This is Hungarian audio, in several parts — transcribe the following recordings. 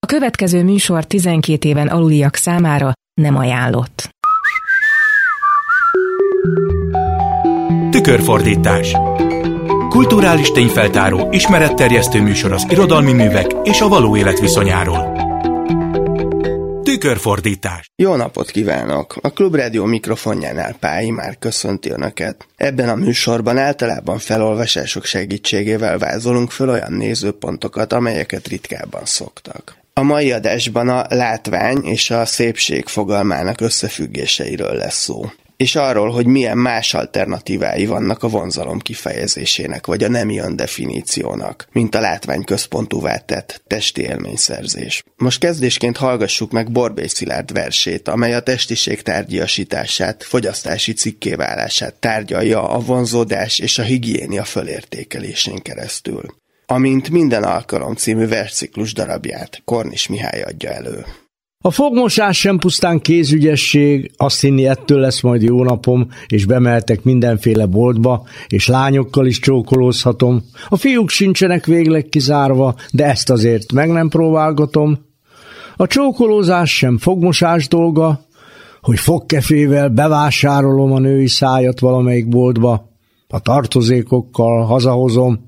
A következő műsor 12 éven aluliak számára nem ajánlott. Tükörfordítás Kulturális tényfeltáró, ismeretterjesztő műsor az irodalmi művek és a való élet viszonyáról. Tükörfordítás Jó napot kívánok! A Klubrádió mikrofonjánál Pályi már köszönti Önöket. Ebben a műsorban általában felolvasások segítségével vázolunk föl olyan nézőpontokat, amelyeket ritkábban szoktak. A mai adásban a látvány és a szépség fogalmának összefüggéseiről lesz szó és arról, hogy milyen más alternatívái vannak a vonzalom kifejezésének, vagy a nem ilyen definíciónak, mint a látvány központúvá tett testi élményszerzés. Most kezdésként hallgassuk meg Borbély Szilárd versét, amely a testiség tárgyiasítását, fogyasztási cikkéválását tárgyalja a vonzódás és a higiénia fölértékelésén keresztül. Amint minden alkalom című versciklus darabját Kornis Mihály adja elő. A fogmosás sem pusztán kézügyesség, azt hinni ettől lesz majd jó napom, és bemeltek mindenféle boltba, és lányokkal is csókolózhatom. A fiúk sincsenek végleg kizárva, de ezt azért meg nem próbálgatom. A csókolózás sem fogmosás dolga, hogy fogkefével bevásárolom a női szájat valamelyik boltba, a tartozékokkal hazahozom.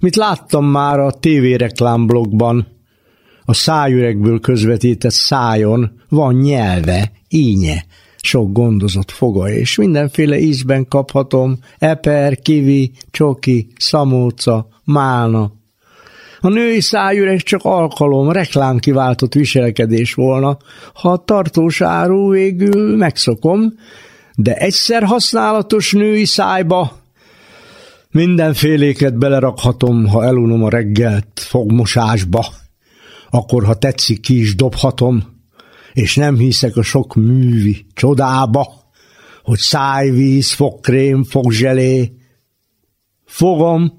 Mit láttam már a tévéreklámblogban, a szájüregből közvetített szájon van nyelve, ínye, sok gondozott foga, és mindenféle ízben kaphatom, eper, kivi, csoki, szamóca, málna. A női szájüreg csak alkalom, reklám kiváltott viselkedés volna, ha a tartós áru végül megszokom, de egyszer használatos női szájba mindenféléket belerakhatom, ha elunom a reggelt fogmosásba akkor ha tetszik, ki is dobhatom, és nem hiszek a sok művi csodába, hogy szájvíz, fogkrém, fogzselé. Fogom,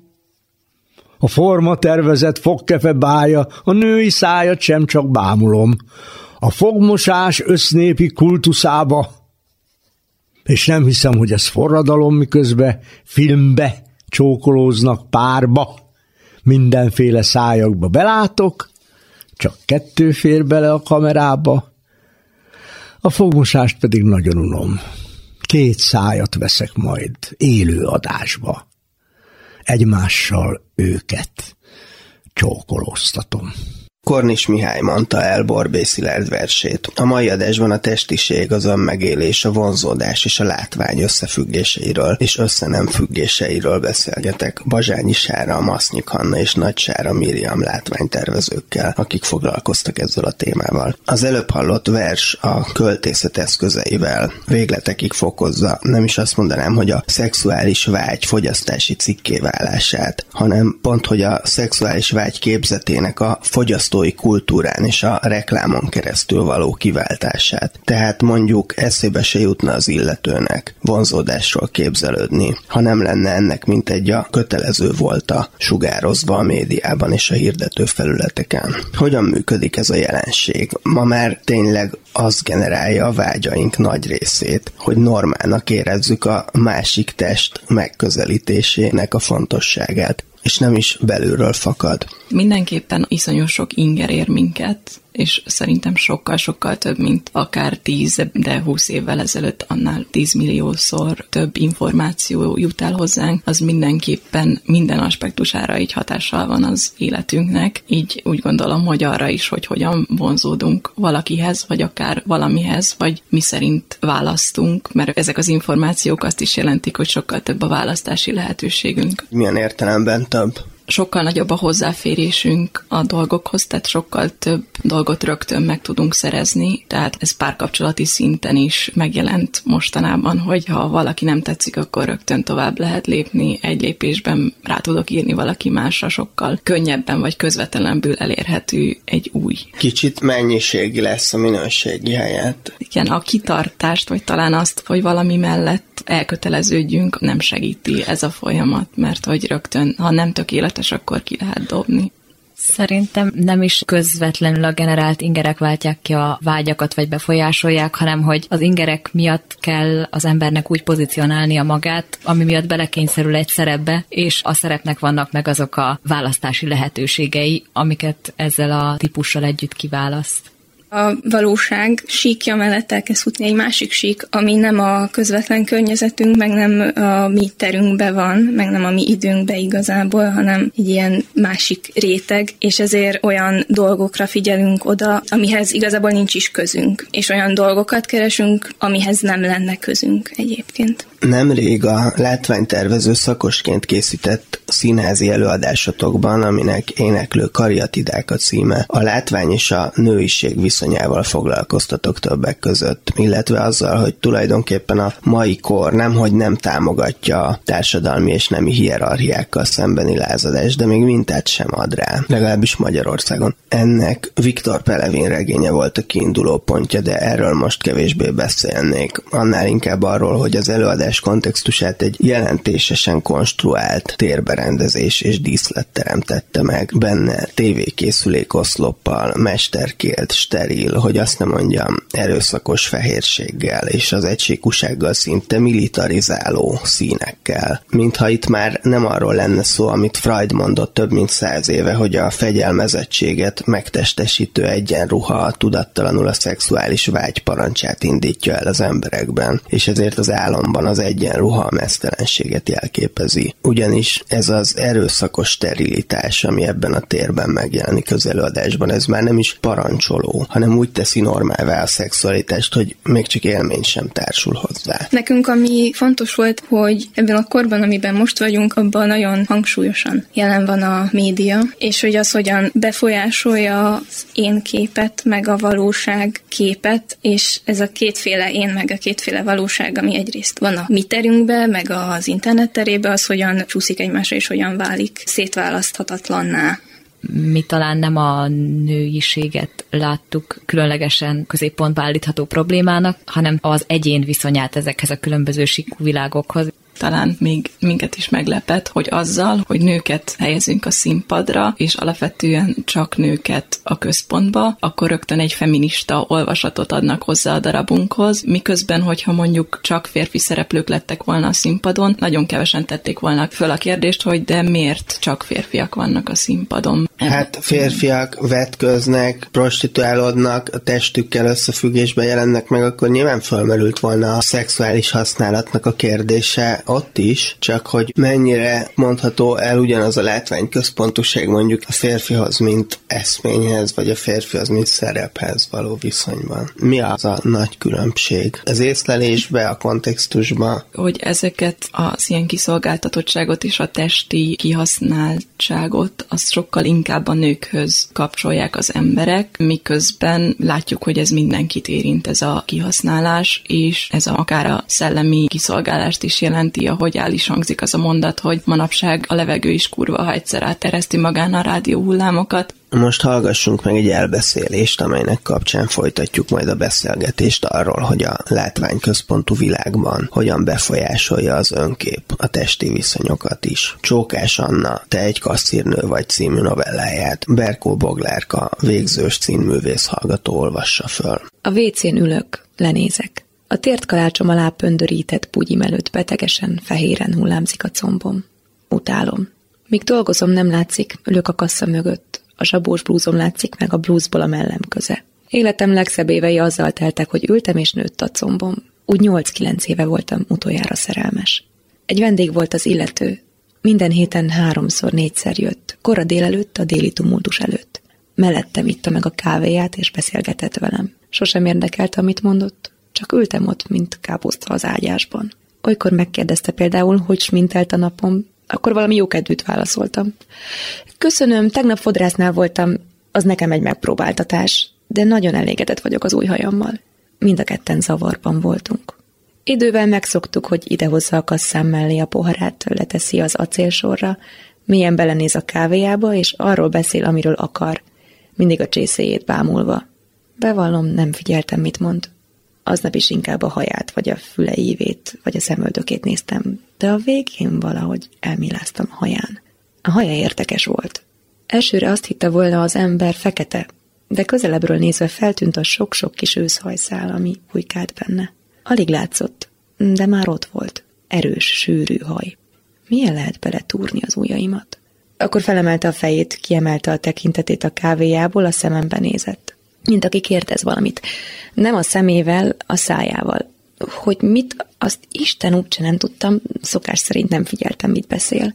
a forma tervezett fogkefe bája, a női szájat sem csak bámulom. A fogmosás össznépi kultuszába, és nem hiszem, hogy ez forradalom, miközben filmbe csókolóznak párba, mindenféle szájakba belátok, csak kettő fér bele a kamerába, a fogmosást pedig nagyon unom. Két szájat veszek majd élő adásba. Egymással őket csókolóztatom. Kornis Mihály mondta el Borbé Szilárd versét. A mai adásban a testiség, az önmegélés, a vonzódás és a látvány összefüggéseiről és összenem függéseiről beszélgetek Bazsányi Sára, Masznyik Hanna és Nagy Sára Miriam látványtervezőkkel, akik foglalkoztak ezzel a témával. Az előbb hallott vers a költészet eszközeivel végletekig fokozza, nem is azt mondanám, hogy a szexuális vágy fogyasztási cikkéválását, hanem pont, hogy a szexuális vágy képzetének a fogyasztó fogyasztói kultúrán és a reklámon keresztül való kiváltását. Tehát mondjuk eszébe se jutna az illetőnek vonzódásról képzelődni, ha nem lenne ennek mint egy a kötelező volt a sugározva a médiában és a hirdető felületeken. Hogyan működik ez a jelenség? Ma már tényleg az generálja a vágyaink nagy részét, hogy normálnak érezzük a másik test megközelítésének a fontosságát és nem is belülről fakad. Mindenképpen iszonyos sok inger ér minket, és szerintem sokkal-sokkal több, mint akár 10, de 20 évvel ezelőtt annál 10 milliószor több információ jut el hozzánk, az mindenképpen minden aspektusára így hatással van az életünknek, így úgy gondolom, hogy arra is, hogy hogyan vonzódunk valakihez, vagy akár valamihez, vagy mi szerint választunk, mert ezek az információk azt is jelentik, hogy sokkal több a választási lehetőségünk. Milyen értelemben több? Sokkal nagyobb a hozzáférésünk a dolgokhoz, tehát sokkal több dolgot rögtön meg tudunk szerezni, tehát ez párkapcsolati szinten is megjelent mostanában, hogy ha valaki nem tetszik, akkor rögtön tovább lehet lépni, egy lépésben rá tudok írni valaki másra, sokkal könnyebben vagy közvetlenül elérhető egy új. Kicsit mennyiségi lesz a minőségi helyett. Igen, a kitartást, vagy talán azt, hogy valami mellett elköteleződjünk, nem segíti ez a folyamat, mert hogy rögtön, ha nem tökéletes, akkor ki lehet dobni. Szerintem nem is közvetlenül a generált ingerek váltják ki a vágyakat, vagy befolyásolják, hanem hogy az ingerek miatt kell az embernek úgy pozícionálnia magát, ami miatt belekényszerül egy szerepbe, és a szerepnek vannak meg azok a választási lehetőségei, amiket ezzel a típussal együtt kiválaszt a valóság síkja mellett elkezd futni egy másik sík, ami nem a közvetlen környezetünk, meg nem a mi terünkbe van, meg nem a mi időnkbe igazából, hanem egy ilyen másik réteg, és ezért olyan dolgokra figyelünk oda, amihez igazából nincs is közünk, és olyan dolgokat keresünk, amihez nem lenne közünk egyébként. Nemrég a látványtervező szakosként készített színházi előadásotokban, aminek éneklő kariatidák a címe, a látvány és a nőiség viszonyával foglalkoztatok többek között, illetve azzal, hogy tulajdonképpen a mai kor nem, hogy nem támogatja a társadalmi és nemi hierarchiákkal szembeni lázadást, de még mintát sem ad rá, legalábbis Magyarországon. Ennek Viktor Pelevin regénye volt a kiinduló pontja, de erről most kevésbé beszélnék. Annál inkább arról, hogy az előadás kontextusát egy jelentésesen konstruált térberendezés és díszlet teremtette meg. Benne tévékészülék oszloppal, mesterkélt, steril, hogy azt nem mondjam, erőszakos fehérséggel és az egységúsággal szinte militarizáló színekkel. Mintha itt már nem arról lenne szó, amit Freud mondott több mint száz éve, hogy a fegyelmezettséget megtestesítő egyenruha tudattalanul a szexuális vágy parancsát indítja el az emberekben, és ezért az álomban az az egyenruha a mesztelenséget jelképezi. Ugyanis ez az erőszakos sterilitás, ami ebben a térben megjelenik az előadásban, ez már nem is parancsoló, hanem úgy teszi normálvá a szexualitást, hogy még csak élmény sem társul hozzá. Nekünk ami fontos volt, hogy ebben a korban, amiben most vagyunk, abban nagyon hangsúlyosan jelen van a média, és hogy az hogyan befolyásolja az én képet, meg a valóság képet, és ez a kétféle én, meg a kétféle valóság, ami egyrészt van a mi terünkbe, meg az internet terébe, az hogyan csúszik egymásra, és hogyan válik szétválaszthatatlanná mi talán nem a nőiséget láttuk különlegesen középpontba állítható problémának, hanem az egyén viszonyát ezekhez a különböző sikú világokhoz talán még minket is meglepett, hogy azzal, hogy nőket helyezünk a színpadra, és alapvetően csak nőket a központba, akkor rögtön egy feminista olvasatot adnak hozzá a darabunkhoz, miközben, hogyha mondjuk csak férfi szereplők lettek volna a színpadon, nagyon kevesen tették volna föl a kérdést, hogy de miért csak férfiak vannak a színpadon. Hát férfiak vetköznek, prostituálódnak, a testükkel összefüggésben jelennek meg, akkor nyilván fölmerült volna a szexuális használatnak a kérdése ott is, csak hogy mennyire mondható el ugyanaz a látványközpontúság mondjuk a férfihoz, mint eszményhez, vagy a férfihoz, mint szerephez való viszonyban. Mi az a nagy különbség? Az észlelésbe, a kontextusba? Hogy ezeket az ilyen kiszolgáltatottságot és a testi kihasználtságot, azt sokkal inkább a nőkhöz kapcsolják az emberek, miközben látjuk, hogy ez mindenkit érint ez a kihasználás, és ez a, akár a szellemi kiszolgálást is jelenti, ahogy áll is hangzik az a mondat, hogy manapság a levegő is kurva, ha egyszer áttereszti magán a rádió hullámokat. Most hallgassunk meg egy elbeszélést, amelynek kapcsán folytatjuk majd a beszélgetést arról, hogy a látványközpontú világban hogyan befolyásolja az önkép a testi viszonyokat is. Csókás Anna, te egy kasszírnő vagy című novelláját Berkó Boglárka végzős címművész hallgató olvassa föl. A vécén ülök, lenézek. A tért kalácsom alá pöndörített bugyim előtt betegesen, fehéren hullámzik a combom. Utálom. Míg dolgozom, nem látszik, ülök a kassa mögött. A zsabós blúzom látszik meg a blúzból a mellem köze. Életem legszebb évei azzal teltek, hogy ültem és nőtt a combom. Úgy 8-9 éve voltam utoljára szerelmes. Egy vendég volt az illető. Minden héten háromszor, négyszer jött. Kora délelőtt, a déli tumultus előtt. Mellettem itta meg a kávéját, és beszélgetett velem. Sosem érdekelt, amit mondott. Csak ültem ott, mint káposzta az ágyásban. Olykor megkérdezte például, hogy smintelt a napom, akkor valami jókedvűt válaszoltam. Köszönöm, tegnap fodrásznál voltam, az nekem egy megpróbáltatás, de nagyon elégedett vagyok az új hajammal. Mind a ketten zavarban voltunk. Idővel megszoktuk, hogy idehozza a kasszám mellé a poharát, leteszi az acélsorra, mélyen belenéz a kávéjába, és arról beszél, amiről akar, mindig a csészéjét bámulva. Bevallom, nem figyeltem, mit mond aznap is inkább a haját, vagy a füleívét, vagy a szemöldökét néztem, de a végén valahogy elmiláztam a haján. A haja értekes volt. Elsőre azt hitte volna az ember fekete, de közelebbről nézve feltűnt a sok-sok kis őszhajszál, ami bujkált benne. Alig látszott, de már ott volt. Erős, sűrű haj. Milyen lehet beletúrni az ujjaimat? Akkor felemelte a fejét, kiemelte a tekintetét a kávéjából, a szemembe nézett. Mint aki kérdez valamit. Nem a szemével, a szájával. Hogy mit, azt Isten úgyse nem tudtam, szokás szerint nem figyeltem, mit beszél.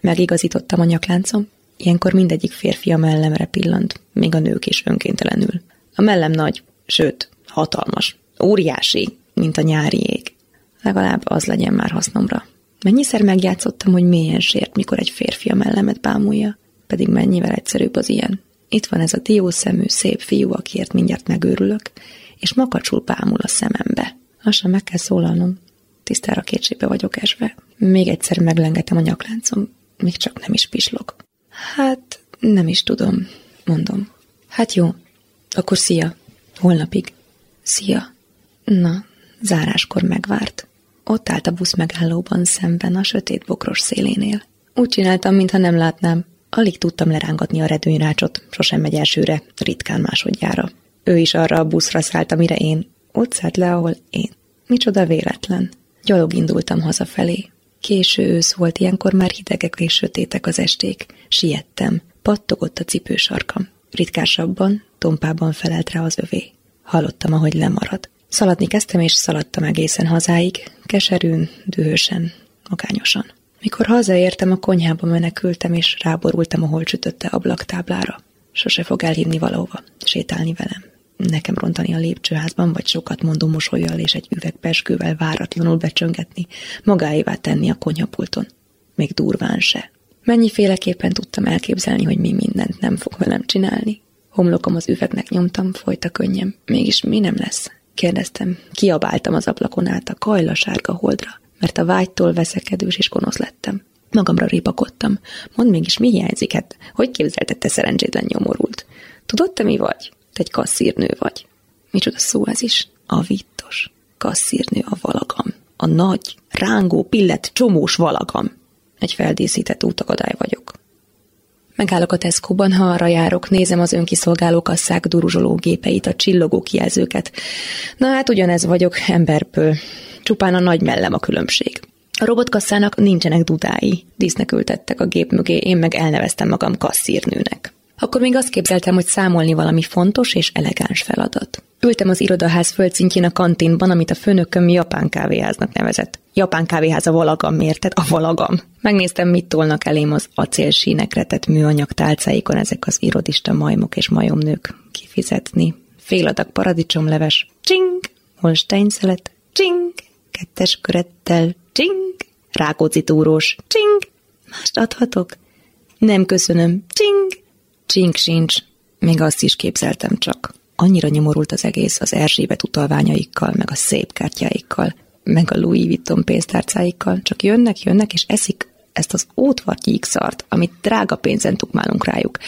Megigazítottam a nyakláncom. Ilyenkor mindegyik férfi a mellemre pillant, még a nők is önkéntelenül. A mellem nagy, sőt, hatalmas, óriási, mint a nyári ég. Legalább az legyen már hasznomra. Mennyiszer megjátszottam, hogy mélyen sért, mikor egy férfi a mellemet bámulja, pedig mennyivel egyszerűbb az ilyen. Itt van ez a diószemű, szép fiú, akiért mindjárt megőrülök, és makacsul bámul a szemembe. Lassan meg kell szólalnom. Tisztára kétségbe vagyok esve. Még egyszer meglengetem a nyakláncom, még csak nem is pislog. Hát, nem is tudom, mondom. Hát jó, akkor szia. Holnapig. Szia. Na, záráskor megvárt. Ott állt a busz megállóban szemben a sötét bokros szélénél. Úgy csináltam, mintha nem látnám. Alig tudtam lerángatni a redőnyrácsot, sosem megy elsőre, ritkán másodjára. Ő is arra a buszra szállt, amire én. Ott szállt le, ahol én. Micsoda véletlen. Gyalog indultam hazafelé. Késő ősz volt, ilyenkor már hidegek és sötétek az esték. Siettem. Pattogott a cipősarkam. Ritkásabban, tompában felelt rá az övé. Hallottam, ahogy lemarad. Szaladni kezdtem, és szaladtam egészen hazáig, keserűn, dühösen, magányosan. Mikor hazaértem, a konyhába menekültem, és ráborultam a holcsütötte ablaktáblára. Sose fog elhívni valahova, sétálni velem. Nekem rontani a lépcsőházban, vagy sokat mondó mosolyjal és egy üveg peskővel váratlanul becsöngetni, magáévá tenni a konyhapulton. Még durván se. Mennyiféleképpen tudtam elképzelni, hogy mi mindent nem fog velem csinálni. Homlokom az üvegnek nyomtam, folyt a könnyem. Mégis mi nem lesz? Kérdeztem. Kiabáltam az ablakon át a kajla sárga holdra, mert a vágytól veszekedős és gonosz lettem. Magamra répakodtam. Mondd mégis, mi hiányzik? Hát, hogy képzelted te szerencsétlen nyomorult? Tudod, te mi vagy? Te egy kasszírnő vagy. Micsoda szó ez is? A vittos. Kasszírnő a valagam. A nagy, rángó, pillet, csomós valagam. Egy feldíszített útakadály vagyok. Megállok a Tesco-ban, ha arra járok, nézem az önkiszolgáló kasszák duruzsoló gépeit, a csillogó kijelzőket. Na hát ugyanez vagyok, emberből. Csupán a nagy mellem a különbség. A robotkasszának nincsenek dudái. Dísznek ültettek a gép mögé, én meg elneveztem magam kasszírnőnek. Akkor még azt képzeltem, hogy számolni valami fontos és elegáns feladat. Ültem az irodaház földszintjén a kantinban, amit a főnököm japán kávéháznak nevezett. Japán kávéház a valagam, mérted? A valagam. Megnéztem, mit tolnak elém az acélsínekre tett műanyag tálcáikon ezek az irodista majmok és majomnők. Kifizetni. Fél adag paradicsomleves. Csing! Holstein szelet. Csing! Kettes körettel. Csing! Rákóczi túrós. Csing! Mást adhatok? Nem köszönöm. Csing! Csing sincs. Még azt is képzeltem csak. Annyira nyomorult az egész az Erzsébet utalványaikkal, meg a szép kártyáikkal, meg a Louis Vuitton pénztárcáikkal. Csak jönnek, jönnek, és eszik ezt az ótvartyík szart, amit drága pénzen tukmálunk rájuk.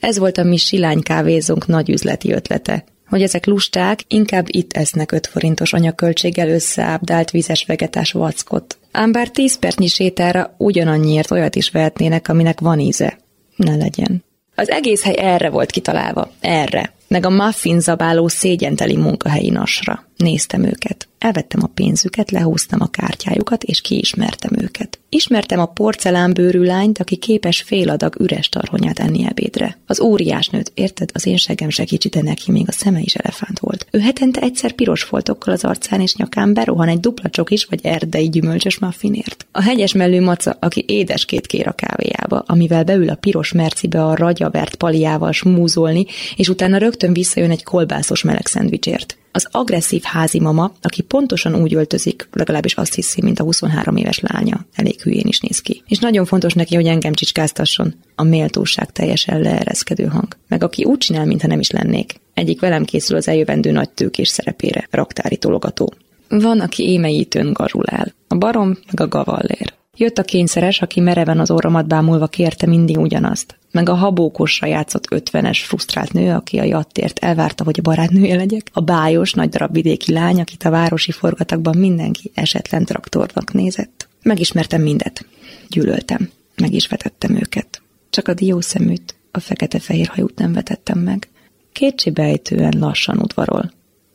Ez volt a mi silány kávézónk nagy üzleti ötlete, hogy ezek lusták inkább itt esznek 5 forintos anyaköltséggel összeábdált vízes vegetás vackot. Ám bár 10 percnyi sétára ugyanannyiért olyat is vehetnének, aminek van íze. Ne legyen. Az egész hely erre volt kitalálva, erre, meg a muffin zabáló szégyenteli munkahelyi nasra. Néztem őket. Elvettem a pénzüket, lehúztam a kártyájukat, és kiismertem őket. Ismertem a porcelánbőrű lányt, aki képes fél adag üres tarhonyát enni ebédre. Az óriás nőt, érted? Az én segem se kicsi, de neki még a szeme is elefánt volt. Ő hetente egyszer piros foltokkal az arcán és nyakán berohan egy dupla csokis vagy erdei gyümölcsös muffinért. A hegyes mellű maca, aki édeskét kér a kávéjába, amivel beül a piros mercibe a ragyavert paliával smúzolni, és utána rögtön visszajön egy kolbászos meleg szendvicsért az agresszív házi mama, aki pontosan úgy öltözik, legalábbis azt hiszi, mint a 23 éves lánya. Elég hülyén is néz ki. És nagyon fontos neki, hogy engem csicskáztasson. A méltóság teljesen leereszkedő hang. Meg aki úgy csinál, mintha nem is lennék. Egyik velem készül az eljövendő nagy tőkés szerepére, raktári tologató. Van, aki émeítőn gazsulál. A barom, meg a gavallér. Jött a kényszeres, aki mereven az orromat bámulva kérte mindig ugyanazt. Meg a habókosra játszott ötvenes frusztrált nő, aki a jattért elvárta, hogy a barátnője legyek. A bájos, nagy darab vidéki lány, akit a városi forgatakban mindenki esetlen traktornak nézett. Megismertem mindet. Gyűlöltem. Meg is vetettem őket. Csak a diószeműt, a fekete-fehér hajút nem vetettem meg. Kétségbeejtően lassan udvarol.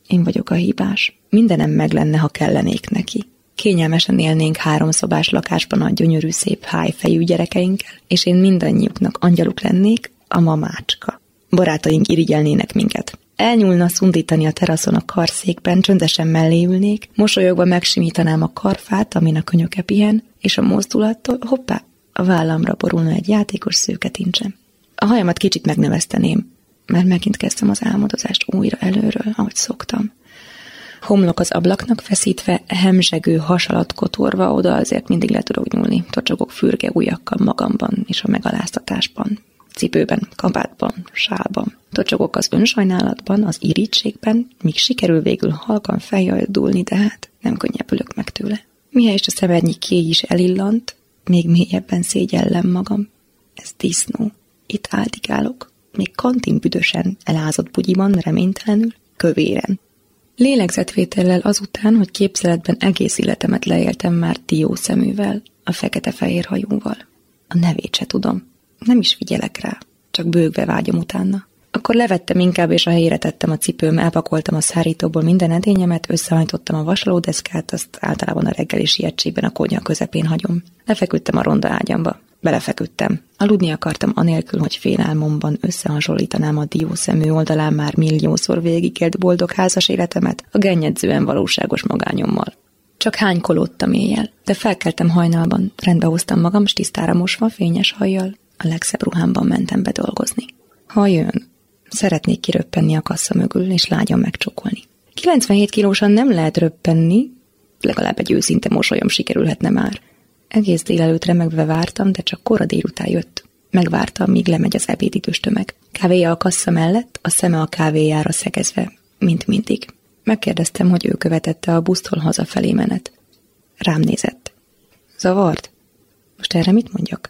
Én vagyok a hibás. Mindenem meg lenne, ha kellenék neki. Kényelmesen élnénk háromszobás lakásban a gyönyörű szép hájfejű gyerekeinkkel, és én mindannyiuknak angyaluk lennék, a mamácska. Barátaink irigyelnének minket. Elnyúlna szundítani a teraszon a karszékben, csöndesen mellé ülnék, mosolyogva megsimítanám a karfát, amin a könyöke pihen, és a mozdulattól, hoppá, a vállamra borulna egy játékos szőke. A hajamat kicsit megnevezteném, mert megint kezdtem az álmodozást újra előről, ahogy szoktam. Homlok az ablaknak feszítve, hemzsegő hasalat kotorva, oda azért mindig le tudok nyúlni, tocsogok fürge ujjakkal magamban és a megaláztatásban, cipőben, kabátban, sálban. Tocsogok az önsajnálatban, az irítségben, míg sikerül végül halkan feljaldulni, de hát nem könnyebbülök meg tőle. Mihelyest a szemernyi kéj is elillant, még mélyebben szégyellem magam. Ez disznó. Itt áldigálok. Még kantin büdösen, elázott bugyiban, reménytelenül, kövéren. Lélegzetvétellel azután, hogy képzeletben egész életemet leéltem már dió szeművel, a fekete-fehér hajóval. A nevét se tudom. Nem is figyelek rá, csak bőgve vágyom utána. Akkor levettem inkább, és a helyére tettem a cipőm, elpakoltam a szárítóból minden edényemet, összehajtottam a vasalódeszkát, azt általában a reggeli sietségben a konyha közepén hagyom. Lefeküdtem a ronda ágyamba. Belefeküdtem. Aludni akartam anélkül, hogy félálmomban összehasonlítanám a diószemű oldalán már milliószor végigélt boldog házas életemet a gennyedzően valóságos magányommal. Csak hánykolódtam éjjel, de felkeltem hajnalban, rendbe hoztam magam, s tisztára mosva, fényes hajjal, a legszebb ruhámban mentem be dolgozni. Ha jön, Szeretnék kiröppenni a kassa mögül, és lágyan megcsokolni. 97 kilósan nem lehet röppenni, legalább egy őszinte mosolyom sikerülhetne már. Egész délelőtt remegve vártam, de csak kora délután jött. Megvártam, míg lemegy az ebédidős tömeg. Kávéja a kassa mellett, a szeme a kávéjára szegezve, mint mindig. Megkérdeztem, hogy ő követette a busztól hazafelé menet. Rám nézett. Zavart? Most erre mit mondjak?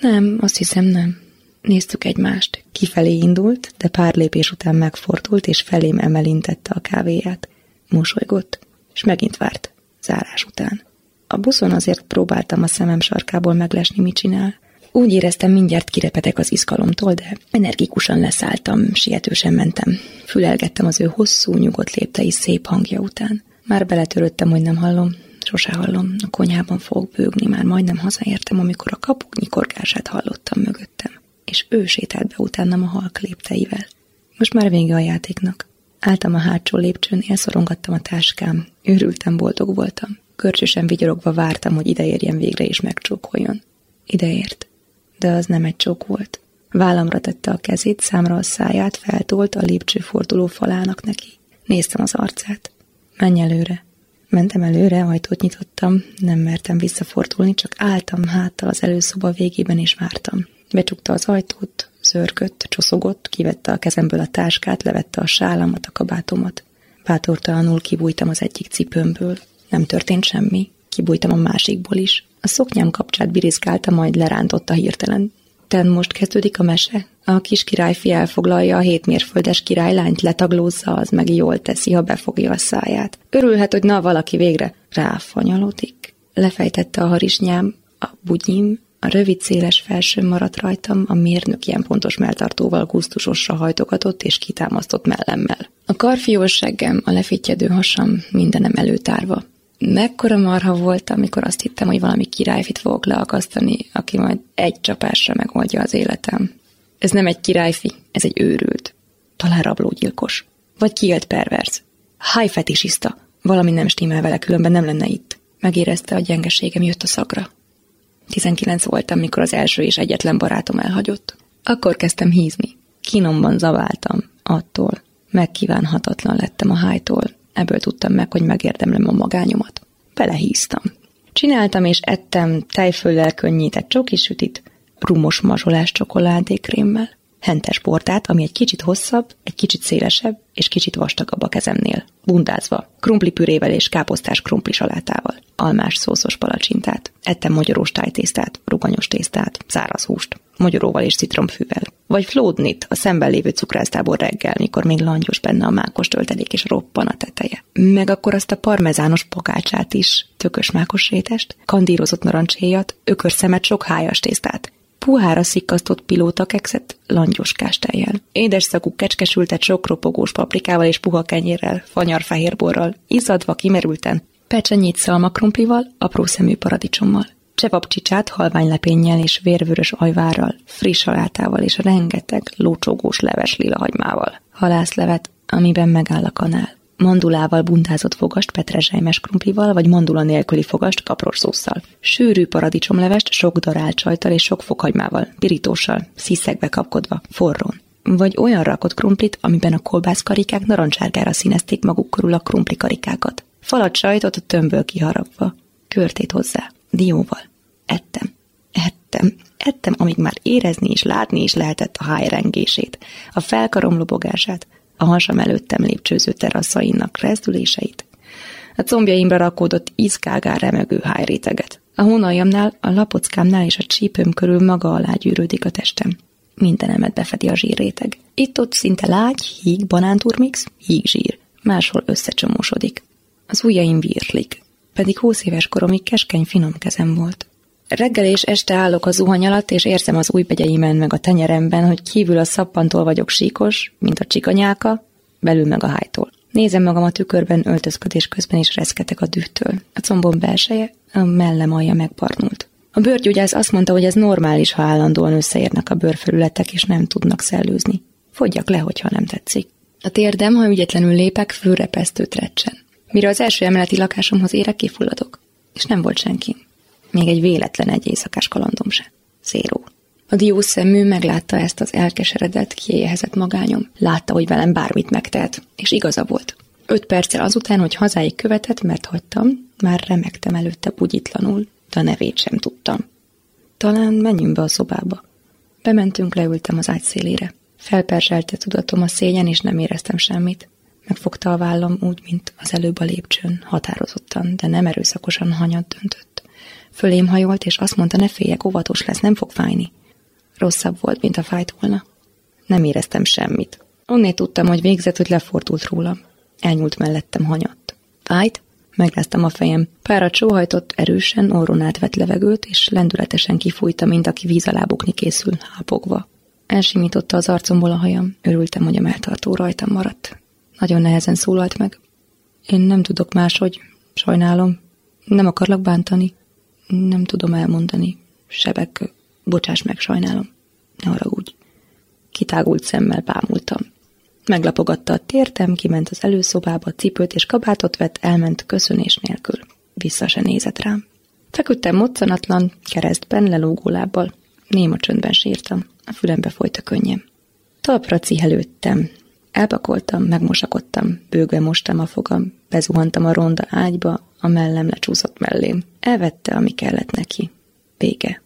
Nem, azt hiszem nem. Néztük egymást. Kifelé indult, de pár lépés után megfordult, és felém emelintette a kávéját. Mosolygott, és megint várt, zárás után. A buszon azért próbáltam a szemem sarkából meglesni, mit csinál. Úgy éreztem, mindjárt kirepetek az izgalomtól, de energikusan leszálltam, sietősen mentem. Fülelgettem az ő hosszú, nyugodt léptei szép hangja után. Már beletörődtem, hogy nem hallom, sose hallom. A konyhában fogok bőgni, már majdnem hazaértem, amikor a kapuk nyikorgását hallottam mögöttem és ő sétált be utánam a halk lépteivel. Most már vége a játéknak. Álltam a hátsó lépcsőn, elszorongattam a táskám. Őrültem, boldog voltam. Körcsösen vigyorogva vártam, hogy ideérjen végre és megcsókoljon. Ideért. De az nem egy csók volt. Vállamra tette a kezét, számra a száját, feltolt a lépcsőforduló falának neki. Néztem az arcát. Menj előre. Mentem előre, ajtót nyitottam, nem mertem visszafordulni, csak álltam háttal az előszoba végében és vártam. Becsukta az ajtót, zörgött, csoszogott, kivette a kezemből a táskát, levette a sálamat, a kabátomat. Bátortalanul kibújtam az egyik cipőmből. Nem történt semmi. Kibújtam a másikból is. A szoknyám kapcsát birizgálta, majd lerántotta hirtelen. Ten most kezdődik a mese? A kis királyfi elfoglalja a hétmérföldes királylányt, letaglózza, az meg jól teszi, ha befogja a száját. Örülhet, hogy na, valaki végre ráfanyalodik. Lefejtette a harisnyám, a bugyim, a rövid széles felső maradt rajtam, a mérnök ilyen pontos melltartóval gusztusosra hajtogatott és kitámasztott mellemmel. A karfiós seggem, a lefittyedő hasam, mindenem előtárva. Mekkora marha volt, amikor azt hittem, hogy valami királyfit fogok leakasztani, aki majd egy csapásra megoldja az életem. Ez nem egy királyfi, ez egy őrült. Talán rablógyilkos. Vagy kiélt pervers. Hájfetisiszta. Valami nem stimmel vele, különben nem lenne itt. Megérezte, a gyengeségem jött a szagra. 19 voltam, mikor az első és egyetlen barátom elhagyott. Akkor kezdtem hízni. Kínomban zaváltam. Attól. Megkívánhatatlan lettem a hájtól. Ebből tudtam meg, hogy megérdemlem a magányomat. Belehíztam. Csináltam és ettem tejföllel könnyített csokisütit, rumos mazsolás csokoládékrémmel hentes portát, ami egy kicsit hosszabb, egy kicsit szélesebb és kicsit vastagabb a kezemnél. Bundázva, krumplipürével és káposztás krumpli salátával, almás szószos palacsintát, ettem magyarós tájtésztát, ruganyos tésztát, száraz húst, magyaróval és citromfűvel. Vagy flódnit a szemben lévő cukrásztából reggel, mikor még langyos benne a mákos töltelék és roppan a teteje. Meg akkor azt a parmezános pogácsát is, tökös mákos rétest, kandírozott narancséjat, ökörszemet, sok hájas tésztát, puhára szikkasztott pilóta kekszet langyos kástájjal. Édes szagú kecskesültet sok ropogós paprikával és puha kenyérrel, fanyar izzadva kimerülten, pecsenyét szalmakrumplival, apró szemű paradicsommal. Csevapcsicsát halványlepénnyel és vérvörös ajvárral, friss salátával és rengeteg lócsogós leves lila hagymával. Halászlevet, amiben megáll a kanál. Mandulával buntázott fogast petrezselymes krumplival, vagy mandula nélküli fogast kapros. Sűrű paradicsomlevest sok darált csajtal és sok fokhagymával, pirítóssal, sziszegbe kapkodva, forrón. Vagy olyan rakott krumplit, amiben a kolbászkarikák narancsárgára színezték maguk körül a krumplikarikákat. Falat sajtot a tömbből kiharapva. Körtét hozzá. Dióval. Ettem. Ettem. Ettem, amíg már érezni és látni is lehetett a hájrengését, a felkarom lobogását, a hasam előttem lépcsőző teraszainak rezdüléseit. A combjaimra rakódott izgágán remegő hájréteget. A hónaljamnál, a lapockámnál és a csípőm körül maga alá gyűrődik a testem. Mindenemet befedi a zsírréteg. Itt-ott szinte lágy, híg, banánturmix, híg zsír. Máshol összecsomósodik. Az ujjaim virlik, pedig húsz éves koromig keskeny finom kezem volt. Reggel és este állok a zuhany alatt, és érzem az ujjbegyeimen meg a tenyeremben, hogy kívül a szappantól vagyok síkos, mint a csikanyáka, belül meg a hájtól. Nézem magam a tükörben öltözködés közben, és reszketek a dühtől. A combom belseje, a mellem alja megbarnult. A bőrgyógyász azt mondta, hogy ez normális, ha állandóan összeérnek a bőrfelületek, és nem tudnak szellőzni. Fogyjak le, hogyha nem tetszik. A térdem, ha ügyetlenül lépek, főrepesztőt recsen. Mire az első emeleti lakásomhoz érek, kifulladok. És nem volt senki. Még egy véletlen egy éjszakás kalandom se. Zéró. A diós szemű meglátta ezt az elkeseredett, kiéhezett magányom. Látta, hogy velem bármit megtehet, és igaza volt. Öt perccel azután, hogy hazáig követett, mert hagytam, már remektem előtte bugyitlanul, de a nevét sem tudtam. Talán menjünk be a szobába. Bementünk, leültem az ágy szélére. Felperzselte tudatom a szégyen, és nem éreztem semmit. Megfogta a vállam úgy, mint az előbb a lépcsőn, határozottan, de nem erőszakosan hanyat döntött. Fölém hajolt, és azt mondta, ne féljek, óvatos lesz, nem fog fájni. Rosszabb volt, mint a fájt volna. Nem éreztem semmit. Onnét tudtam, hogy végzett, hogy lefordult rólam. Elnyúlt mellettem hanyatt. Fájt? Megráztam a fejem. Pára csóhajtott, erősen, orron átvett levegőt, és lendületesen kifújta, mint aki víz alá bukni készül, hápogva. Elsimította az arcomból a hajam. Örültem, hogy a melltartó rajtam maradt. Nagyon nehezen szólalt meg. Én nem tudok máshogy. Sajnálom. Nem akarlak bántani. Nem tudom elmondani. Sebek, bocsáss meg, sajnálom. Ne haragudj. Kitágult szemmel bámultam. Meglapogatta a tértem, kiment az előszobába, cipőt és kabátot vett, elment köszönés nélkül. Vissza se nézett rám. Feküdtem moccanatlan, keresztben, lelógó lábbal. Néma csöndben sírtam. A fülembe folyt a könnyem. Talpra cihelődtem. Elpakoltam, megmosakodtam, bőgve mostam a fogam, bezuhantam a ronda ágyba, a mellem lecsúszott mellém. Elvette, ami kellett neki. Vége.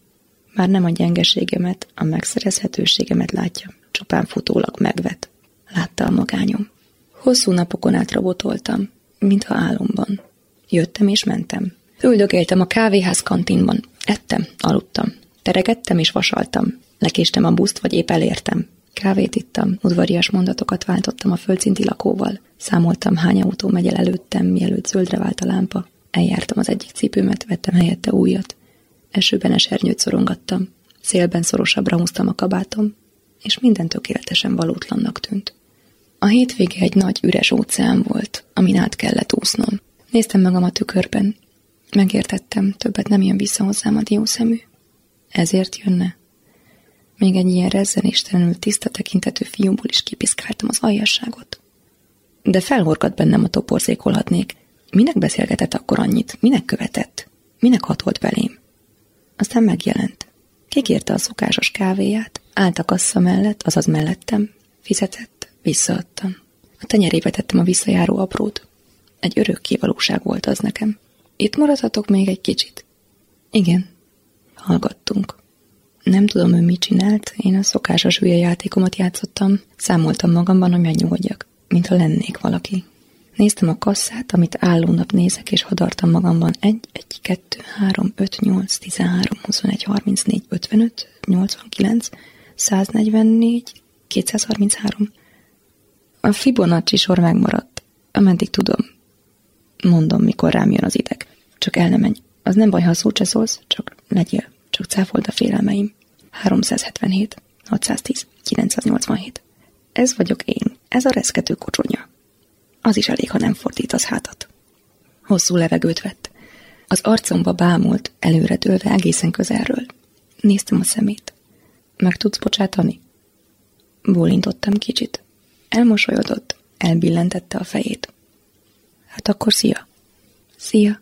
Már nem a gyengeségemet, a megszerezhetőségemet látja, csupán futólag megvet. Látta a magányom. Hosszú napokon át robotoltam, mintha álomban. Jöttem és mentem. Üldögéltem a kávéház kantinban. Ettem, aludtam. Teregettem és vasaltam. Lekéstem a buszt, vagy épp elértem. Kávét ittam, udvarias mondatokat váltottam a földszinti lakóval. Számoltam, hány autó megy el előttem, mielőtt zöldre vált a lámpa. Eljártam az egyik cipőmet, vettem helyette újat. Esőben esernyőt szorongattam. Szélben szorosabbra húztam a kabátom, és minden tökéletesen valótlannak tűnt. A hétvége egy nagy üres óceán volt, amin át kellett úsznom. Néztem magam a tükörben. Megértettem, többet nem jön vissza hozzám a diószemű. Ezért jönne. Még egy ilyen rezzenéstelenül tiszta tekintető fiúból is kipiszkáltam az aljasságot. De felhorgat bennem a toporzékolhatnék. Minek beszélgetett akkor annyit? Minek követett? Minek hatolt belém? Aztán megjelent. Kikérte a szokásos kávéját, állt a kassza mellett, azaz mellettem, fizetett, visszaadtam. A tenyerébe tettem a visszajáró aprót. Egy örök kivalóság volt az nekem. Itt maradhatok még egy kicsit? Igen. Hallgattunk. Nem tudom, ő mit csinált, én a szokásos hülye játékomat játszottam, számoltam magamban, hogy megnyugodjak, mintha lennék valaki. Néztem a kasszát, amit álló nap nézek, és hadartam magamban 1, 1, 2, 3, 5, 8, 13, 21, 34, 55, 89, 144, 233. A Fibonacci sor megmaradt, ameddig tudom. Mondom, mikor rám jön az ideg. Csak el ne menj. Az nem baj, ha szót se szólsz, csak legyél. Csak cáfold a félelmeim. 377, 610, 987. Ez vagyok én, ez a reszkető kocsonya. Az is elég, ha nem fordítasz hátat. Hosszú levegőt vett. Az arcomba bámult, előre dőlve egészen közelről. Néztem a szemét. Meg tudsz bocsátani? Bólintottam kicsit. Elmosolyodott, elbillentette a fejét. Hát akkor szia. Szia.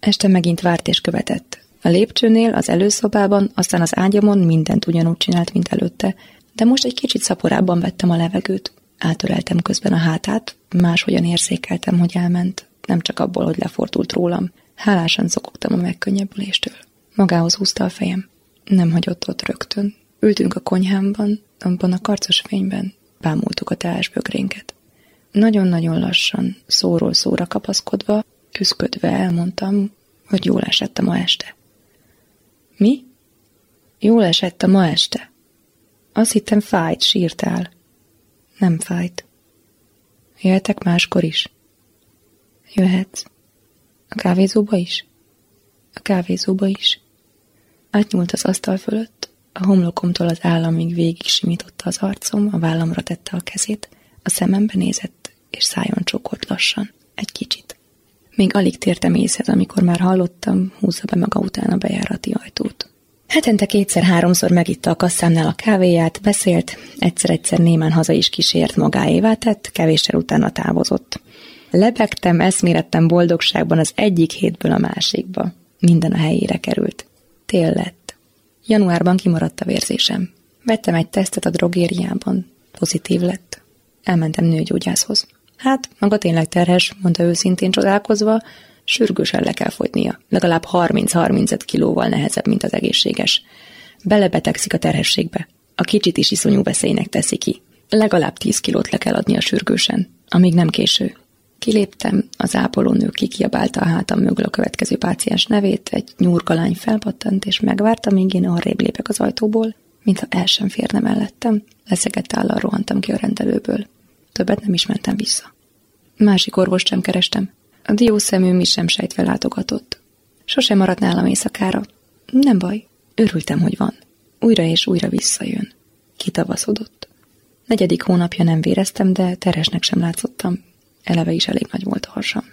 Este megint várt és követett. A lépcsőnél, az előszobában, aztán az ágyamon mindent ugyanúgy csinált, mint előtte, de most egy kicsit szaporában vettem a levegőt. Átöreltem közben a hátát, máshogyan érzékeltem, hogy elment, nem csak abból, hogy lefordult rólam. Hálásan zokogtam a megkönnyebbüléstől. Magához húzta a fejem. Nem hagyott ott rögtön. Ültünk a konyhámban, abban a karcos fényben, bámultuk a teásbögrénket. Nagyon-nagyon lassan, szóról szóra kapaszkodva, küszködve elmondtam, hogy jól esett a ma este. Mi? Jól esett a ma este. Azt hittem fájt, sírtál. Nem fájt. Jöhetek máskor is? Jöhetsz. A kávézóba is? A kávézóba is. Átnyúlt az asztal fölött, a homlokomtól az államig végig simította az arcom, a vállamra tette a kezét, a szemembe nézett, és szájon csókolt lassan, egy kicsit. Még alig tértem észhez, amikor már hallottam, húzza be maga után a bejárati ajtót. Hetente kétszer-háromszor megitta a kasszámnál a kávéját, beszélt, egyszer-egyszer némán haza is kísért, magáévá tett, kevéssel utána távozott. Lebegtem, eszmélettem boldogságban az egyik hétből a másikba. Minden a helyére került. Tél lett. Januárban kimaradt a vérzésem. Vettem egy tesztet a drogériában. Pozitív lett. Elmentem nőgyógyászhoz. Hát, maga tényleg terhes, mondta őszintén csodálkozva, sürgősen le kell fogynia. Legalább 30-35 kilóval nehezebb, mint az egészséges. Belebetegszik a terhességbe. A kicsit is iszonyú veszélynek teszi ki. Legalább 10 kilót le kell adnia sürgősen, amíg nem késő. Kiléptem, az ápolónő kikiabálta a hátam mögül a következő páciens nevét, egy nyúrkalány felpattant, és megvárta, míg én arrébb lépek az ajtóból, mintha el sem férne mellettem, leszegett állal rohantam ki a rendelőből. Többet nem is mentem vissza. Másik orvost sem kerestem. A diószemű mi sem sejtve látogatott. Sosem maradt nálam éjszakára. Nem baj, örültem, hogy van. Újra és újra visszajön. Kitavaszodott. Negyedik hónapja nem véreztem, de teresnek sem látszottam. Eleve is elég nagy volt a hasam.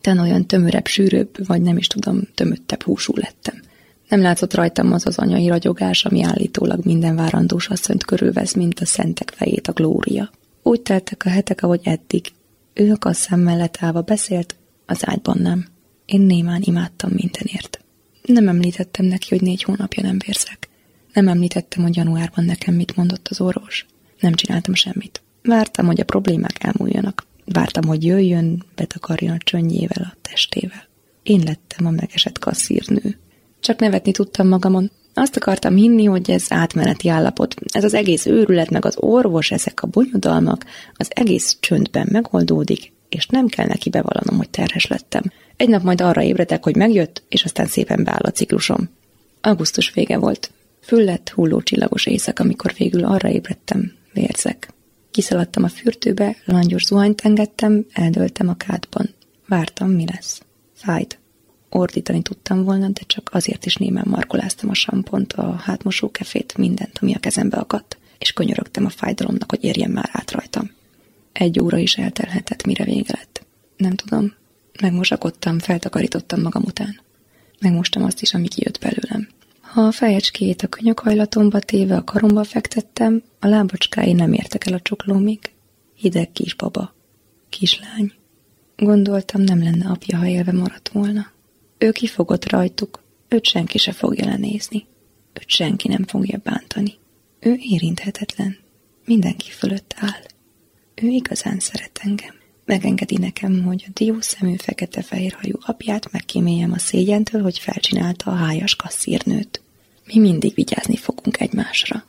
Ten olyan tömörebb, sűrűbb, vagy nem is tudom, tömöttebb húsú lettem. Nem látszott rajtam az az anyai ragyogás, ami állítólag minden várandós asszonyt körülvesz, mint a szentek fejét a glória. Úgy teltek a hetek, ahogy eddig. Ő a kasszám mellett állva beszélt, az ágyban nem. Én némán imádtam mindenért. Nem említettem neki, hogy négy hónapja nem vérzek. Nem említettem, hogy januárban nekem mit mondott az orvos. Nem csináltam semmit. Vártam, hogy a problémák elmúljanak. Vártam, hogy jöjjön, betakarjon a csönnyével, a testével. Én lettem a megesett kasszírnő. Csak nevetni tudtam magamon. Azt akartam hinni, hogy ez átmeneti állapot. Ez az egész őrület, meg az orvos, ezek a bonyodalmak, az egész csöndben megoldódik, és nem kell neki bevallanom, hogy terhes lettem. Egy nap majd arra ébredek, hogy megjött, és aztán szépen beáll a ciklusom. Augusztus vége volt. Füllett, hulló csillagos éjszak, amikor végül arra ébredtem, vérzek. Kiszaladtam a fürdőbe, langyos zuhanyt engedtem, eldöltem a kádban. Vártam, mi lesz. Fájt. Ordítani tudtam volna, de csak azért is némán markoláztam a sampont, a hátmosó kefét, mindent, ami a kezembe akadt, és könyörögtem a fájdalomnak, hogy érjen már át rajtam. Egy óra is eltelhetett, mire vége lett. Nem tudom. Megmosakodtam, feltakarítottam magam után. Megmostam azt is, ami kijött belőlem. Ha a fejecskét a könyökhajlatomba téve a karomba fektettem, a lábacskái nem értek el a csoklómig. Hideg kisbaba. Kislány. Gondoltam, nem lenne apja, ha élve maradt volna. Ő kifogott rajtuk, őt senki se fogja lenézni. Őt senki nem fogja bántani. Ő érinthetetlen. Mindenki fölött áll. Ő igazán szeret engem. Megengedi nekem, hogy a diószemű fekete-fehérhajú apját megkíméljem a szégyentől, hogy felcsinálta a hájas kasszírnőt. Mi mindig vigyázni fogunk egymásra.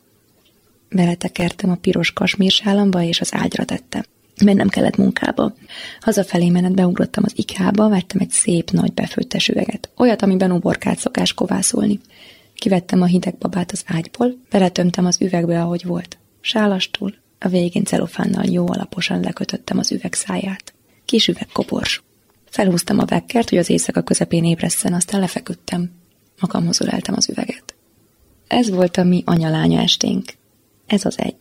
Beletekertem a piros kasmírsálamba, és az ágyra tettem. Nem kellett munkába. Hazafelé menet beugrottam az ikába, vettem egy szép nagy befőttes üveget. Olyat, amiben uborkát szokás kovászolni. Kivettem a hideg babát az ágyból, beletömtem az üvegbe, ahogy volt. Sálastul, a végén celofánnal jó alaposan lekötöttem az üveg száját. Kis üveg kopors. Felhúztam a vekkert, hogy az éjszaka közepén ébresszen, aztán lefeküdtem. Magamhoz öleltem az üveget. Ez volt a mi anyalánya esténk. Ez az egy.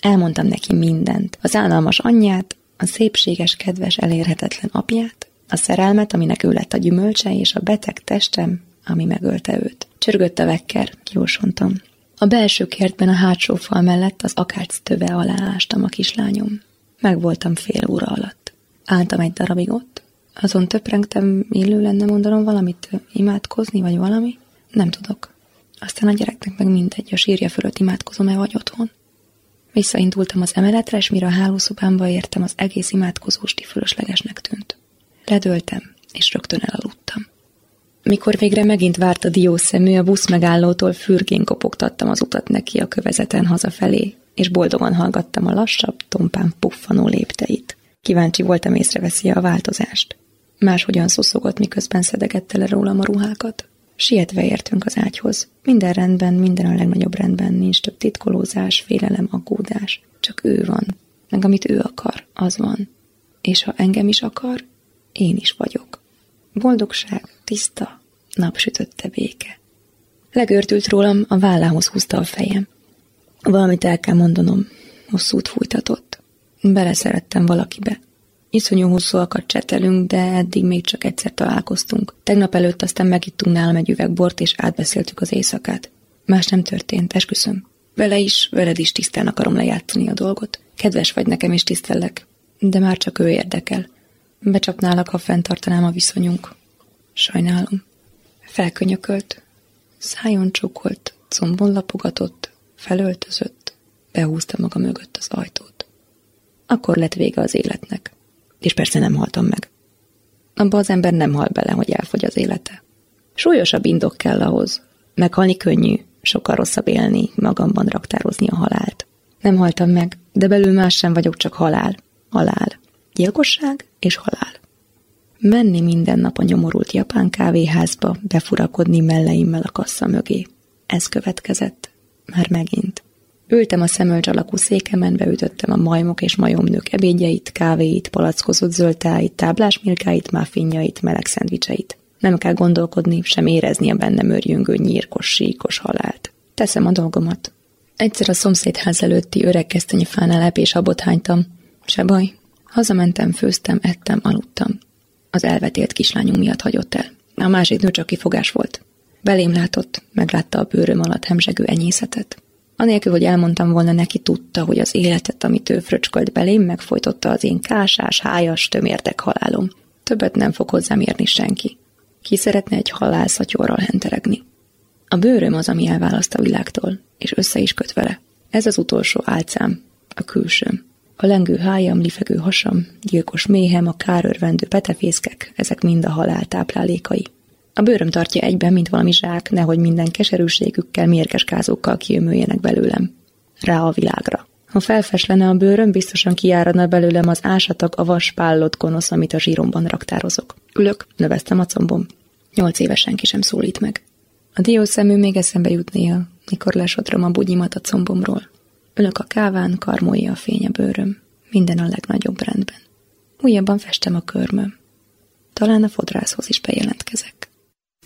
Elmondtam neki mindent. Az állalmas anyját, a szépséges, kedves, elérhetetlen apját, a szerelmet, aminek ő lett a gyümölcse, és a beteg testem, ami megölte őt. Csörgött a vekker, kiósontam. A belső kertben a hátsó fal mellett az akác töve alá ástam a kislányom. Meg voltam fél óra alatt. Álltam egy darabig ott, azon töprengtem, illő lenne mondanom valamit, imádkozni, vagy valami. Nem tudok. Aztán a gyereknek meg mindegy, a sírja fölött imádkozom-e vagy otthon. Visszaindultam az emeletre, és mire a hálószobámba értem, az egész imádkozósti fölöslegesnek tűnt. Ledöltem, és rögtön elaludtam. Mikor végre megint várt a diószemű, a busz megállótól fürgén kopogtattam az utat neki a kövezeten hazafelé, és boldogan hallgattam a lassabb, tompán puffanó lépteit. Kíváncsi voltam észreveszi a változást. Máshogyan szoszogott, miközben szedegette le rólam a ruhákat. Sietve értünk az ágyhoz. Minden rendben, minden a legnagyobb rendben, nincs több titkolózás, félelem, aggódás. Csak ő van, meg amit ő akar, az van. És ha engem is akar, én is vagyok. Boldogság, tiszta, napsütötte béke. Legörtült rólam, a vállához húzta a fejem. Valamit el kell mondanom, hosszút fújtatott. Beleszerettem valakibe. Iszonyú hosszúakat csetelünk, de eddig még csak egyszer találkoztunk. Tegnap előtt aztán megittunk nálam egy üveg bort, és átbeszéltük az éjszakát. Más nem történt, esküszöm. Vele is, veled is tisztán akarom lejátszani a dolgot. Kedves vagy nekem is tisztellek, de már csak ő érdekel. Becsapnálak, ha fenntartanám a viszonyunk. Sajnálom. Felkönyökölt, szájon csókolt, combon lapogatott, felöltözött, behúzta maga mögött az ajtót. Akkor lett vége az életnek. És persze nem haltam meg. Abba az ember nem hal bele, hogy elfogy az élete. Súlyosabb indok kell ahhoz. Meghalni könnyű, sokkal rosszabb élni, magamban raktározni a halált. Nem haltam meg, de belül más sem vagyok, csak halál. Halál. Gyilkosság és halál. Menni minden nap a nyomorult japán kávéházba, befurakodni melleimmel a kassa mögé. Ez következett. Már megint. Ültem a szemölcs alakú székemen, beütöttem a majmok és majomnők ebédjeit, kávéit, palackozott zöldtáit, táblás milkáit, muffinjait, meleg szendvicseit. Nem kell gondolkodni, sem érezni a bennem örjöngő nyírkos, síkos halált. Teszem a dolgomat. Egyszer a szomszédház előtti öreg kesztenyefánál epés abot hánytam. Se baj. Hazamentem, főztem, ettem, aludtam. Az elvetélt kislányunk miatt hagyott el. A másik nő csak kifogás volt. Belém látott, meglátta a bőröm alatt hemzsegő enyészetet. Anélkül, hogy elmondtam volna neki, tudta, hogy az életet, amit ő fröcskölt belém, megfojtotta az én kásás, hájas, tömérdek halálom. Többet nem fog hozzám érni senki. Ki szeretne egy halálszatyorral henteregni? A bőröm az, ami elválaszt a világtól, és össze is köt vele. Ez az utolsó álcám, a külsőm. A lengő hájam, lifegő hasam, gyilkos méhem, a kárörvendő petefészkek, ezek mind a halál táplálékai. A bőröm tartja egyben, mint valami zsák, nehogy minden keserűségükkel, mérges kázókkal kiömöljenek belőlem. Rá a világra. Ha felfeslene a bőröm, biztosan kiáradna belőlem az ásatag, a vas, pállott gonosz, amit a zsíromban raktározok. Ülök, növeztem a combom. Nyolc éves senki sem szólít meg. A diószemű még eszembe jut néha, mikor lesodrom a bugyimat a combomról. Ülök a káván, karmolja a fény a bőröm. Minden a legnagyobb rendben. Újabban festem a körmöm. Talán a fodrászhoz is bejelentkezek.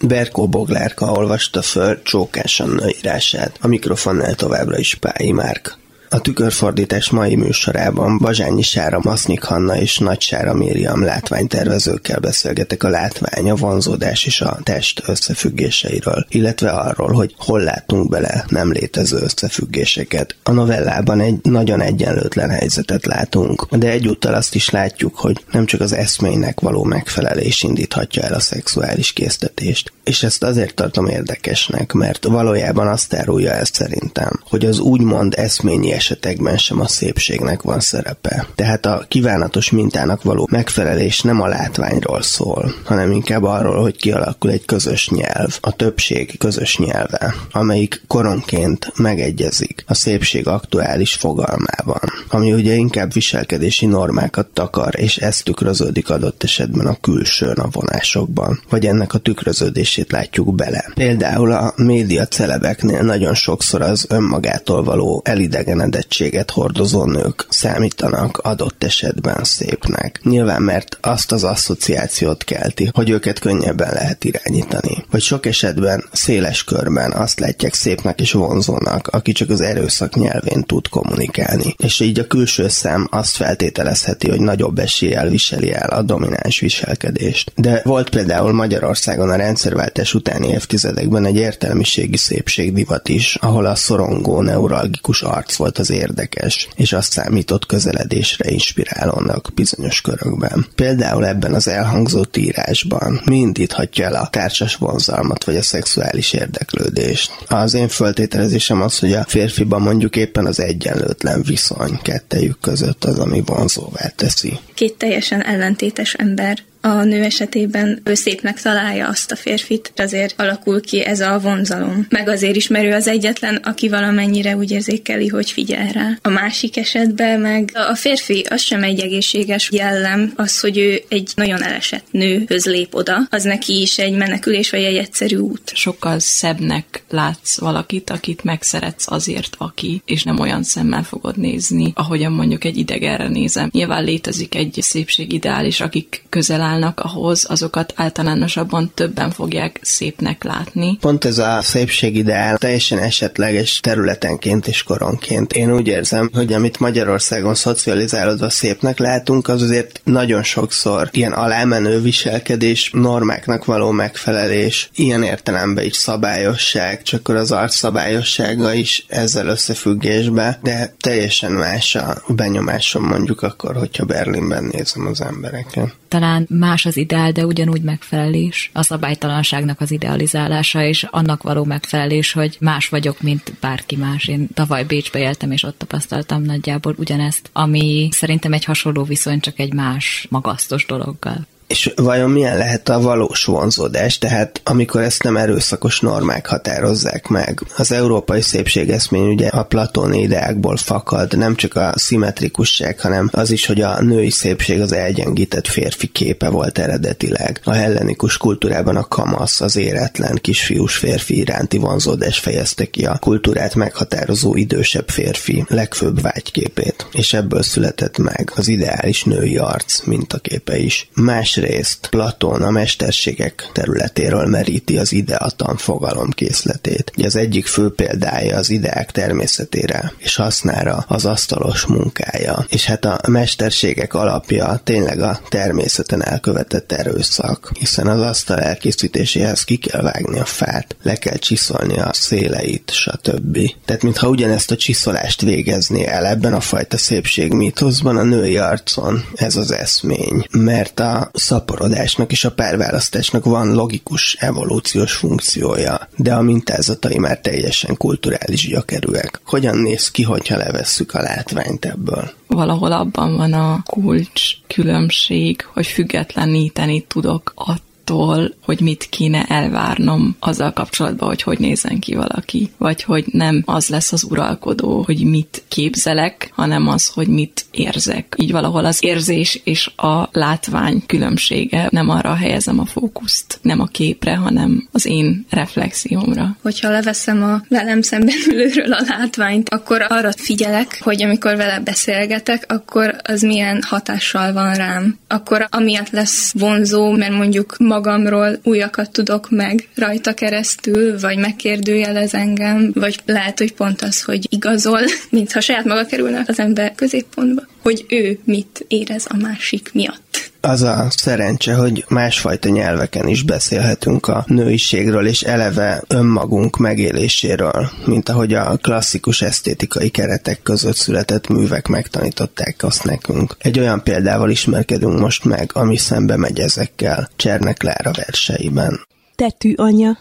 Berkó Boglárka olvasta föl Csókás Anna írását, a mikrofonnál továbbra is Pályi Márk. A tükörfordítás mai műsorában Bazsányi Sára, Masznyik Hanna és Nagy Sára Mériam látványtervezőkkel beszélgetek a látvány, a vonzódás és a test összefüggéseiről, illetve arról, hogy hol látunk bele nem létező összefüggéseket. A novellában egy nagyon egyenlőtlen helyzetet látunk, de egyúttal azt is látjuk, hogy nem csak az eszménynek való megfelelés indíthatja el a szexuális késztetést. És ezt azért tartom érdekesnek, mert valójában azt árulja el szerintem, hogy az úgymond eszményi esetekben sem a szépségnek van szerepe. Tehát a kívánatos mintának való megfelelés nem a látványról szól, hanem inkább arról, hogy kialakul egy közös nyelv, a többség közös nyelve, amelyik koronként megegyezik a szépség aktuális fogalmában, ami ugye inkább viselkedési normákat takar, és ez tükröződik adott esetben a külsőn a vonásokban, vagy ennek a tükröződését látjuk bele. Például a média celebeknél nagyon sokszor az önmagától való elidegenedés rendettséget hordozó nők számítanak adott esetben szépnek. Nyilván, mert azt az asszociációt kelti, hogy őket könnyebben lehet irányítani. Vagy sok esetben széles körben azt látják szépnek és vonzónak, aki csak az erőszak nyelvén tud kommunikálni. És így a külső szem azt feltételezheti, hogy nagyobb eséllyel viseli el a domináns viselkedést. De volt például Magyarországon a rendszerváltás utáni évtizedekben egy értelmiségi szépségdivat is, ahol a szorongó neuralgikus arc volt az érdekes, és azt számított közeledésre inspirálónak bizonyos körökben. Például ebben az elhangzott írásban mi indíthatja el a társas vonzalmat vagy a szexuális érdeklődést. Az én föltételezésem az, hogy a férfiban mondjuk éppen az egyenlőtlen viszony kettejük között az, ami vonzóvá teszi. Két teljesen ellentétes ember a nő esetében ő szépnek találja azt a férfit, azért alakul ki ez a vonzalom. Meg azért is, mert ő az egyetlen, aki valamennyire úgy érzékeli, hogy figyel rá. A másik esetben meg a férfi az sem egy egészséges jellem, az, hogy ő egy nagyon elesett nőhöz lép oda, az neki is egy menekülés vagy egy egyszerű út. Sokkal szebbnek látsz valakit, akit megszeretsz azért, aki, és nem olyan szemmel fogod nézni, ahogyan mondjuk egy idegenre nézem. Nyilván létezik egy szépségideális, akik közel áll állnak ahhoz, azokat általánosabban többen fogják szépnek látni. Pont ez a szépségideál teljesen esetleges területenként és koronként. Én úgy érzem, hogy amit Magyarországon szocializálódva szépnek látunk, az azért nagyon sokszor ilyen alámenő viselkedés, normáknak való megfelelés, ilyen értelemben is szabályosság, csak akkor az arc szabályossága is ezzel összefüggésbe, de teljesen más a benyomásom mondjuk akkor, hogyha Berlinben nézem az embereket. Talán más az ideál, de ugyanúgy megfelelés. A szabálytalanságnak az idealizálása, és annak való megfelelés, hogy más vagyok, mint bárki más. Én tavaly Bécsbe éltem, és ott tapasztaltam nagyjából ugyanezt, ami szerintem egy hasonló viszony, csak egy más magasztos dologgal. És vajon milyen lehet a valós vonzódás, tehát amikor ezt nem erőszakos normák határozzák meg? Az európai szépségeszmény ugye a platóni ideákból fakad, nem csak a szimmetrikusság, hanem az is, hogy a női szépség az elgyengített férfi képe volt eredetileg. A hellenikus kultúrában a kamasz, az éretlen kisfiús férfi iránti vonzódás fejezte ki a kultúrát meghatározó idősebb férfi legfőbb vágyképét, és ebből született meg az ideális női arc mintaképe is. Más Másrészt Platón a mesterségek területéről meríti az ideatan fogalom készletét. Az egyik fő példája az ideák természetére és hasznára az asztalos munkája. És hát a mesterségek alapja tényleg a természeten elkövetett erőszak, hiszen az asztal elkészítéséhez ki kell vágni a fát, le kell csiszolni a széleit, stb. Tehát mintha ugyanezt a csiszolást végezni el ebben a fajta szépség mítoszban a női arcon ez az eszmény, mert a szaporodásnak és a párválasztásnak van logikus evolúciós funkciója, de a mintázatai már teljesen kulturális gyökerűek. Hogyan néz ki, hogyha levesszük a látványt ebből? Valahol abban van a kulcs különbség, hogy függetleníteni tudok attól, attól, hogy mit kéne elvárnom azzal kapcsolatban, hogy hogy nézzen ki valaki, vagy hogy nem az lesz az uralkodó, hogy mit képzelek, hanem az, hogy mit érzek. Így valahol az érzés és a látvány különbsége, nem arra helyezem a fókuszt, nem a képre, hanem az én reflexiómra. Hogyha leveszem a velem szemben ülőről a látványt, akkor arra figyelek, hogy amikor vele beszélgetek, akkor az milyen hatással van rám. Akkor amiatt lesz vonzó, mert mondjuk magamról újakat tudok meg rajta keresztül, vagy megkérdőjelez engem, vagy lehet, hogy pont az, hogy igazol, mintha saját maga kerülne az ember középpontba, hogy ő mit érez a másik miatt az a szerencse, hogy másfajta nyelveken is beszélhetünk a nőiségről, és eleve önmagunk megéléséről, mint ahogy a klasszikus esztétikai keretek között született művek megtanították azt nekünk. Egy olyan példával ismerkedünk most meg, ami szembe megy ezekkel Csernek Lára verseiben. Tetű anya,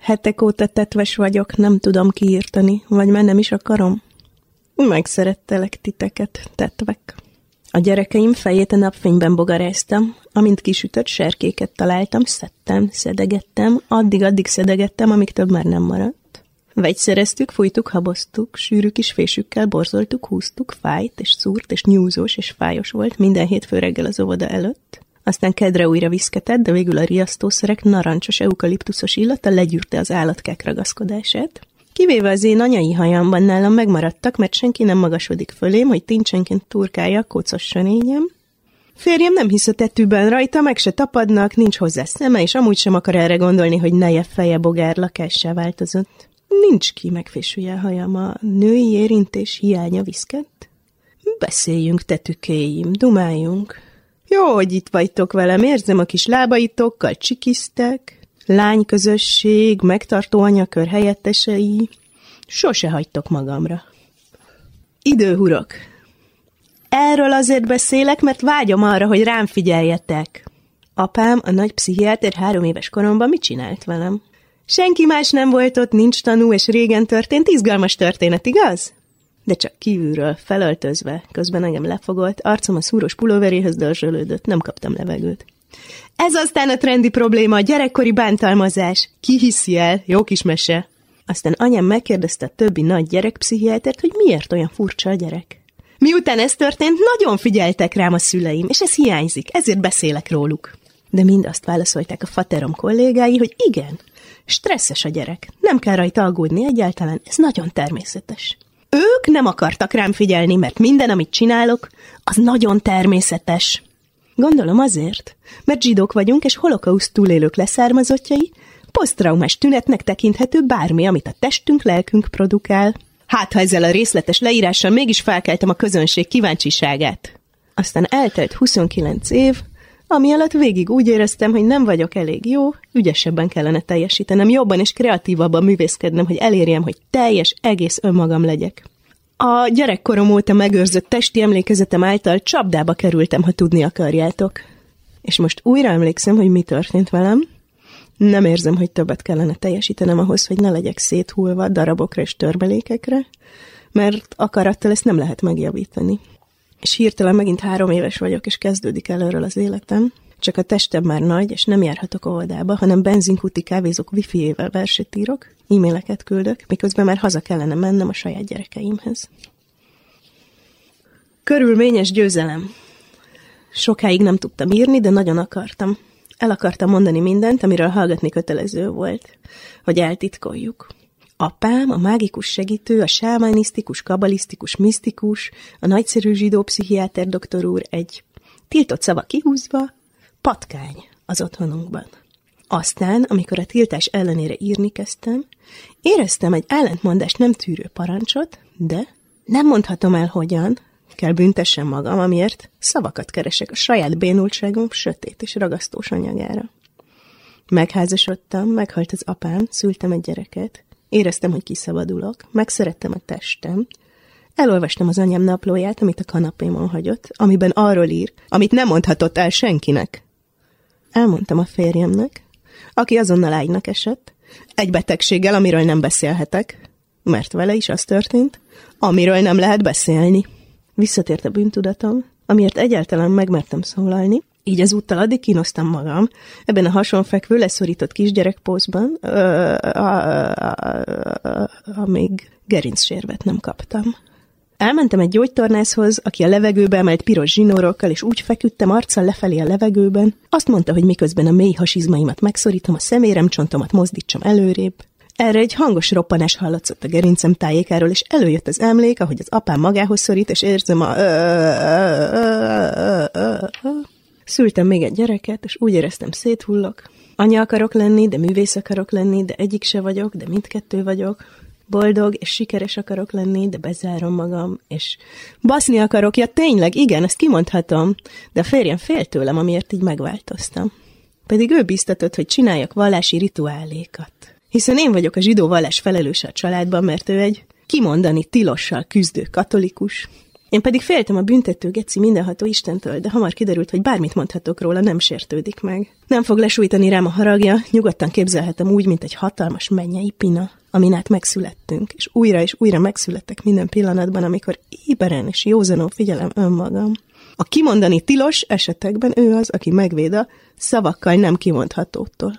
hetek óta tetves vagyok, nem tudom kiírtani, vagy már nem is akarom. Megszerettelek titeket, tetvek. A gyerekeim fejét a napfényben bogaráztam, amint kisütött serkéket találtam, szedtem, szedegettem, addig-addig szedegettem, amíg több már nem maradt. Vegyszereztük, fújtuk, haboztuk, sűrű kis fésükkel borzoltuk, húztuk, fájt és szúrt és nyúzós és fájos volt minden hétfő reggel az óvoda előtt. Aztán kedre újra viszketett, de végül a riasztószerek narancsos eukaliptuszos illata legyűrte az állatkák ragaszkodását. Kivéve az én anyai hajamban nálam megmaradtak, mert senki nem magasodik fölém, hogy tincsenként turkálja a kócos sönényem. Férjem nem hisz a tetűben rajta, meg se tapadnak, nincs hozzá szeme, és amúgy sem akar erre gondolni, hogy neje feje bogár lakássá változott. Nincs ki megfésülje hajam, a női érintés hiánya viszkett. Beszéljünk, tetükéim, dumáljunk. Jó, hogy itt vagytok velem, érzem a kis lábaitokkal, csikisztek, lányközösség, megtartó anyakör helyettesei. Sose hagytok magamra. Időhurok. Erről azért beszélek, mert vágyom arra, hogy rám figyeljetek. Apám, a nagy pszichiáter három éves koromban mit csinált velem? Senki más nem volt ott, nincs tanú, és régen történt, izgalmas történet, igaz? De csak kívülről, felöltözve, közben engem lefogott, arcom a szúros pulóveréhez dörzsölődött, nem kaptam levegőt. Ez aztán a trendi probléma, a gyerekkori bántalmazás. Ki hiszi el? Jó kis mese. Aztán anyám megkérdezte a többi nagy gyerekpszichiátert, hogy miért olyan furcsa a gyerek. Miután ez történt, nagyon figyeltek rám a szüleim, és ez hiányzik, ezért beszélek róluk. De mind azt válaszolták a faterom kollégái, hogy igen, stresszes a gyerek, nem kell rajta aggódni egyáltalán, ez nagyon természetes. Ők nem akartak rám figyelni, mert minden, amit csinálok, az nagyon természetes. Gondolom azért, mert zsidók vagyunk, és holokauszt túlélők leszármazottjai, posztraumás tünetnek tekinthető bármi, amit a testünk, lelkünk produkál. Hát, ha ezzel a részletes leírással mégis felkeltem a közönség kíváncsiságát. Aztán eltelt 29 év, ami alatt végig úgy éreztem, hogy nem vagyok elég jó, ügyesebben kellene teljesítenem, jobban és kreatívabban művészkednem, hogy elérjem, hogy teljes, egész önmagam legyek. A gyerekkorom óta megőrzött testi emlékezetem által csapdába kerültem, ha tudni akarjátok. És most újra emlékszem, hogy mi történt velem. Nem érzem, hogy többet kellene teljesítenem ahhoz, hogy ne legyek széthullva darabokra és törmelékekre, mert akarattal ezt nem lehet megjavítani. És hirtelen megint három éves vagyok, és kezdődik előről az életem. Csak a testem már nagy, és nem járhatok óvodába, hanem benzinkúti kávézók wifi-ével verset írok, e-maileket küldök, miközben már haza kellene mennem a saját gyerekeimhez. Körülményes győzelem. Sokáig nem tudtam írni, de nagyon akartam. El akartam mondani mindent, amiről hallgatni kötelező volt, hogy eltitkoljuk. Apám, a mágikus segítő, a sámánisztikus, kabalisztikus, misztikus, a nagyszerű zsidó pszichiáter doktor úr egy tiltott szava kihúzva, patkány az otthonunkban. Aztán, amikor a tiltás ellenére írni kezdtem, éreztem egy ellentmondást nem tűrő parancsot, de nem mondhatom el hogyan, kell büntessem magam, amiért szavakat keresek a saját bénultságom sötét és ragasztós anyagára. Megházasodtam, meghalt az apám, szültem egy gyereket, éreztem, hogy kiszabadulok, megszerettem a testem, elolvastam az anyám naplóját, amit a kanapémon hagyott, amiben arról ír, amit nem mondhatott el senkinek. Elmondtam a férjemnek, aki azonnal ágynak esett, egy betegséggel, amiről nem beszélhetek, mert vele is az történt, amiről nem lehet beszélni. Visszatért a bűntudatom, amiért egyáltalán megmertem szólalni, így ezúttal addig kínosztam magam, ebben a hasonfekvő, leszorított kisgyerekpózban, amíg gerincsérvet nem kaptam. Elmentem egy gyógytornászhoz, aki a levegőbe emelt piros zsinórokkal, és úgy feküdtem arccal lefelé a levegőben. Azt mondta, hogy miközben a mély hasizmaimat megszorítom, a szeméremcsontomat mozdítsam előrébb. Erre egy hangos roppanás hallatszott a gerincem tájékáról, és előjött az emlék, ahogy az apám magához szorít, és érzem a... Szültem még egy gyereket, és úgy éreztem széthullok. Anya akarok lenni, de művész akarok lenni, de egyik se vagyok, de mindkettő vagyok boldog és sikeres akarok lenni, de bezárom magam, és baszni akarok, ja tényleg, igen, ezt kimondhatom, de a férjem fél tőlem, amiért így megváltoztam. Pedig ő biztatott, hogy csináljak vallási rituálékat. Hiszen én vagyok a zsidó vallás felelőse a családban, mert ő egy kimondani tilossal küzdő katolikus, én pedig féltem a büntető geci mindenható Istentől, de hamar kiderült, hogy bármit mondhatok róla, nem sértődik meg. Nem fog lesújtani rám a haragja, nyugodtan képzelhetem úgy, mint egy hatalmas mennyei pina, amin át megszülettünk, és újra és újra megszülettek minden pillanatban, amikor éberen és józanul figyelem önmagam. A kimondani tilos esetekben ő az, aki megvéd a szavakkal nem kimondhatótól.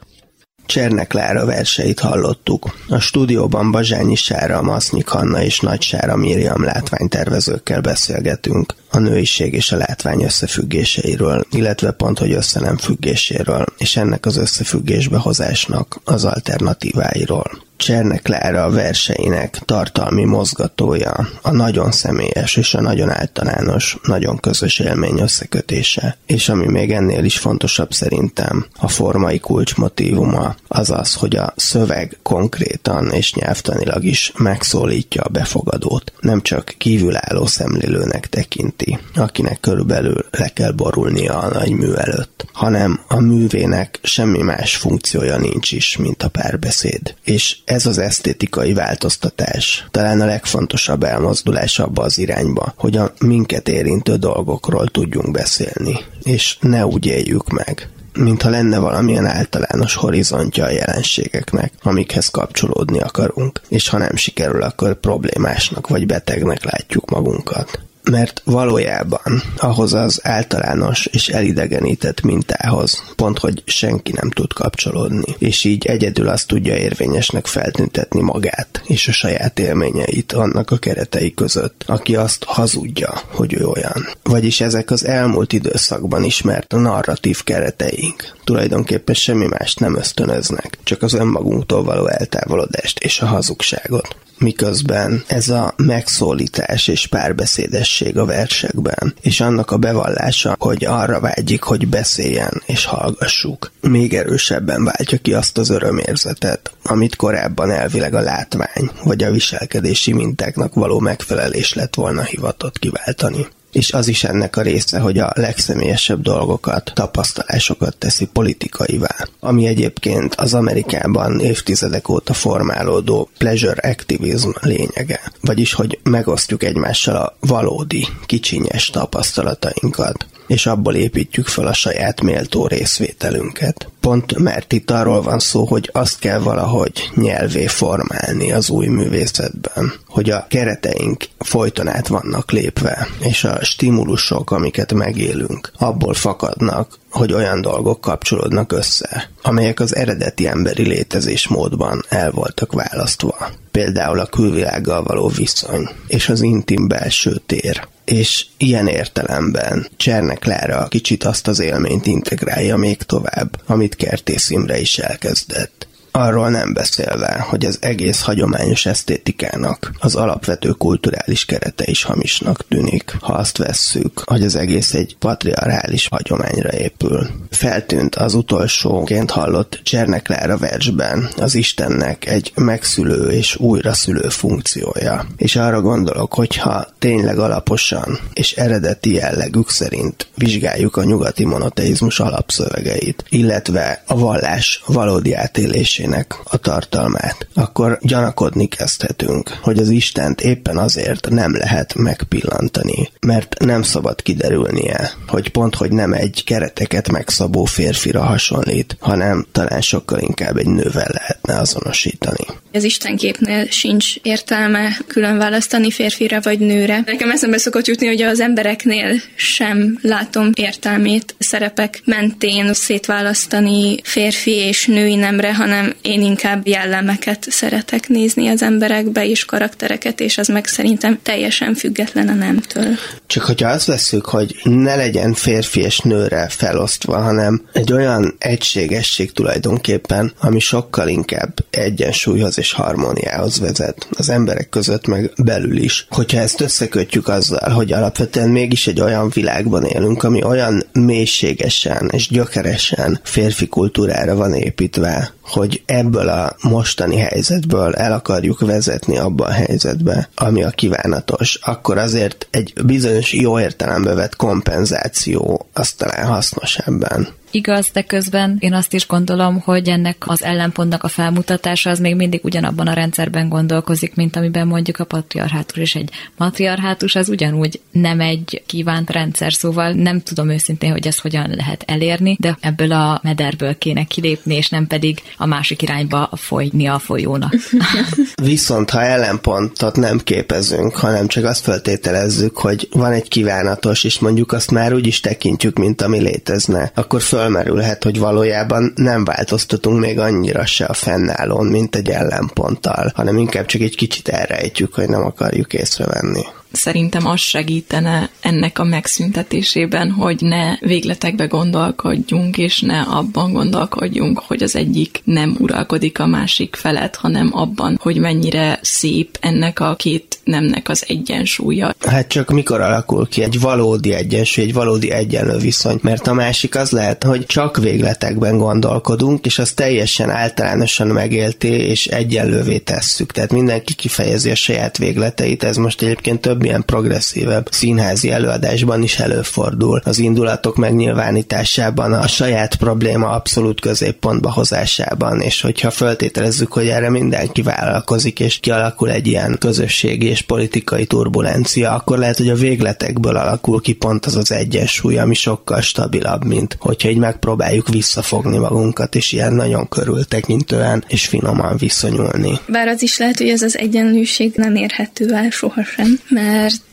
Csernek Lára verseit hallottuk. A stúdióban Bazsányi Sára, Masznyik Hanna és Nagy Sára Miriam látványtervezőkkel beszélgetünk a nőiség és a látvány összefüggéseiről, illetve pont, hogy össze nem függéséről, és ennek az összefüggésbe hozásnak az alternatíváiról. Csernek Klára a verseinek tartalmi mozgatója, a nagyon személyes és a nagyon általános, nagyon közös élmény összekötése. És ami még ennél is fontosabb szerintem, a formai kulcsmotívuma az az, hogy a szöveg konkrétan és nyelvtanilag is megszólítja a befogadót. Nem csak kívülálló szemlélőnek tekinti, akinek körülbelül le kell borulnia a nagy mű előtt, hanem a művének semmi más funkciója nincs is, mint a párbeszéd. És ez az esztétikai változtatás. Talán a legfontosabb elmozdulás abba az irányba, hogy a minket érintő dolgokról tudjunk beszélni, és ne úgy éljük meg, mintha lenne valamilyen általános horizontja a jelenségeknek, amikhez kapcsolódni akarunk, és ha nem sikerül, akkor problémásnak vagy betegnek látjuk magunkat mert valójában ahhoz az általános és elidegenített mintához pont, hogy senki nem tud kapcsolódni, és így egyedül azt tudja érvényesnek feltüntetni magát és a saját élményeit annak a keretei között, aki azt hazudja, hogy ő olyan. Vagyis ezek az elmúlt időszakban ismert narratív kereteink tulajdonképpen semmi mást nem ösztönöznek, csak az önmagunktól való eltávolodást és a hazugságot miközben ez a megszólítás és párbeszédesség a versekben, és annak a bevallása, hogy arra vágyik, hogy beszéljen és hallgassuk, még erősebben váltja ki azt az örömérzetet, amit korábban elvileg a látvány vagy a viselkedési mintáknak való megfelelés lett volna hivatott kiváltani és az is ennek a része, hogy a legszemélyesebb dolgokat, tapasztalásokat teszi politikaivá, ami egyébként az Amerikában évtizedek óta formálódó pleasure activism lényege, vagyis hogy megosztjuk egymással a valódi, kicsinyes tapasztalatainkat, és abból építjük fel a saját méltó részvételünket. Pont mert itt arról van szó, hogy azt kell valahogy nyelvé formálni az új művészetben, hogy a kereteink folyton át vannak lépve, és a stimulusok, amiket megélünk, abból fakadnak, hogy olyan dolgok kapcsolódnak össze, amelyek az eredeti emberi létezésmódban el voltak választva. Például a külvilággal való viszony, és az intim belső tér, és ilyen értelemben Csernek Lára kicsit azt az élményt integrálja még tovább, amit Kertész Imre is elkezdett. Arról nem beszélve, hogy az egész hagyományos esztétikának az alapvető kulturális kerete is hamisnak tűnik, ha azt vesszük, hogy az egész egy patriarchális hagyományra épül. Feltűnt az utolsóként hallott Cserneklára versben az Istennek egy megszülő és újraszülő funkciója. És arra gondolok, hogy ha tényleg alaposan és eredeti jellegük szerint vizsgáljuk a nyugati monoteizmus alapszövegeit, illetve a vallás valódi átélésének történetének a tartalmát, akkor gyanakodni kezdhetünk, hogy az Istent éppen azért nem lehet megpillantani, mert nem szabad kiderülnie, hogy pont, hogy nem egy kereteket megszabó férfira hasonlít, hanem talán sokkal inkább egy nővel lehetne azonosítani. Az istenképnél sincs értelme külön választani férfira vagy nőre. Nekem eszembe szokott jutni, hogy az embereknél sem látom értelmét szerepek mentén szétválasztani férfi és női nemre, hanem én inkább jellemeket szeretek nézni az emberekbe és karaktereket, és az meg szerintem teljesen független a nemtől. Csak hogyha azt veszük, hogy ne legyen férfi és nőre felosztva, hanem egy olyan egységesség tulajdonképpen, ami sokkal inkább egyensúlyhoz és harmóniához vezet az emberek között, meg belül is. Hogyha ezt összekötjük azzal, hogy alapvetően mégis egy olyan világban élünk, ami olyan mélységesen és gyökeresen férfi kultúrára van építve, hogy ebből a mostani helyzetből el akarjuk vezetni abba a helyzetbe, ami a kívánatos, akkor azért egy bizonyos jó értelembe vett kompenzáció az talán hasznos ebben. Igaz, de közben én azt is gondolom, hogy ennek az ellenpontnak a felmutatása az még mindig ugyanabban a rendszerben gondolkozik, mint amiben mondjuk a patriarhátus és egy matriarhátus az ugyanúgy nem egy kívánt rendszer, szóval nem tudom őszintén, hogy ezt hogyan lehet elérni, de ebből a mederből kéne kilépni, és nem pedig a másik irányba folyni a folyónak. Viszont ha ellenpontot nem képezünk, hanem csak azt feltételezzük, hogy van egy kívánatos, és mondjuk azt már úgy is tekintjük, mint ami létezne, akkor föl fölmerülhet, hogy valójában nem változtatunk még annyira se a fennállón, mint egy ellenponttal, hanem inkább csak egy kicsit elrejtjük, hogy nem akarjuk észrevenni. Szerintem az segítene ennek a megszüntetésében, hogy ne végletekbe gondolkodjunk, és ne abban gondolkodjunk, hogy az egyik nem uralkodik a másik felett, hanem abban, hogy mennyire szép ennek a két nemnek az egyensúlya. Hát csak mikor alakul ki egy valódi egyensúly, egy valódi egyenlő viszony, mert a másik az lehet, hogy csak végletekben gondolkodunk, és az teljesen általánosan megélté és egyenlővé tesszük. Tehát mindenki kifejezi a saját végleteit, ez most egyébként több ilyen progresszívebb színházi előadásban is előfordul. Az indulatok megnyilvánításában, a saját probléma abszolút középpontba hozásában, és hogyha föltételezzük, hogy erre mindenki vállalkozik, és kialakul egy ilyen közösségi és politikai turbulencia, akkor lehet, hogy a végletekből alakul ki pont az az egyensúly, ami sokkal stabilabb, mint hogyha így megpróbáljuk visszafogni magunkat, és ilyen nagyon körültekintően és finoman viszonyulni. Bár az is lehet, hogy ez az egyenlőség nem érhető el sohasem, mert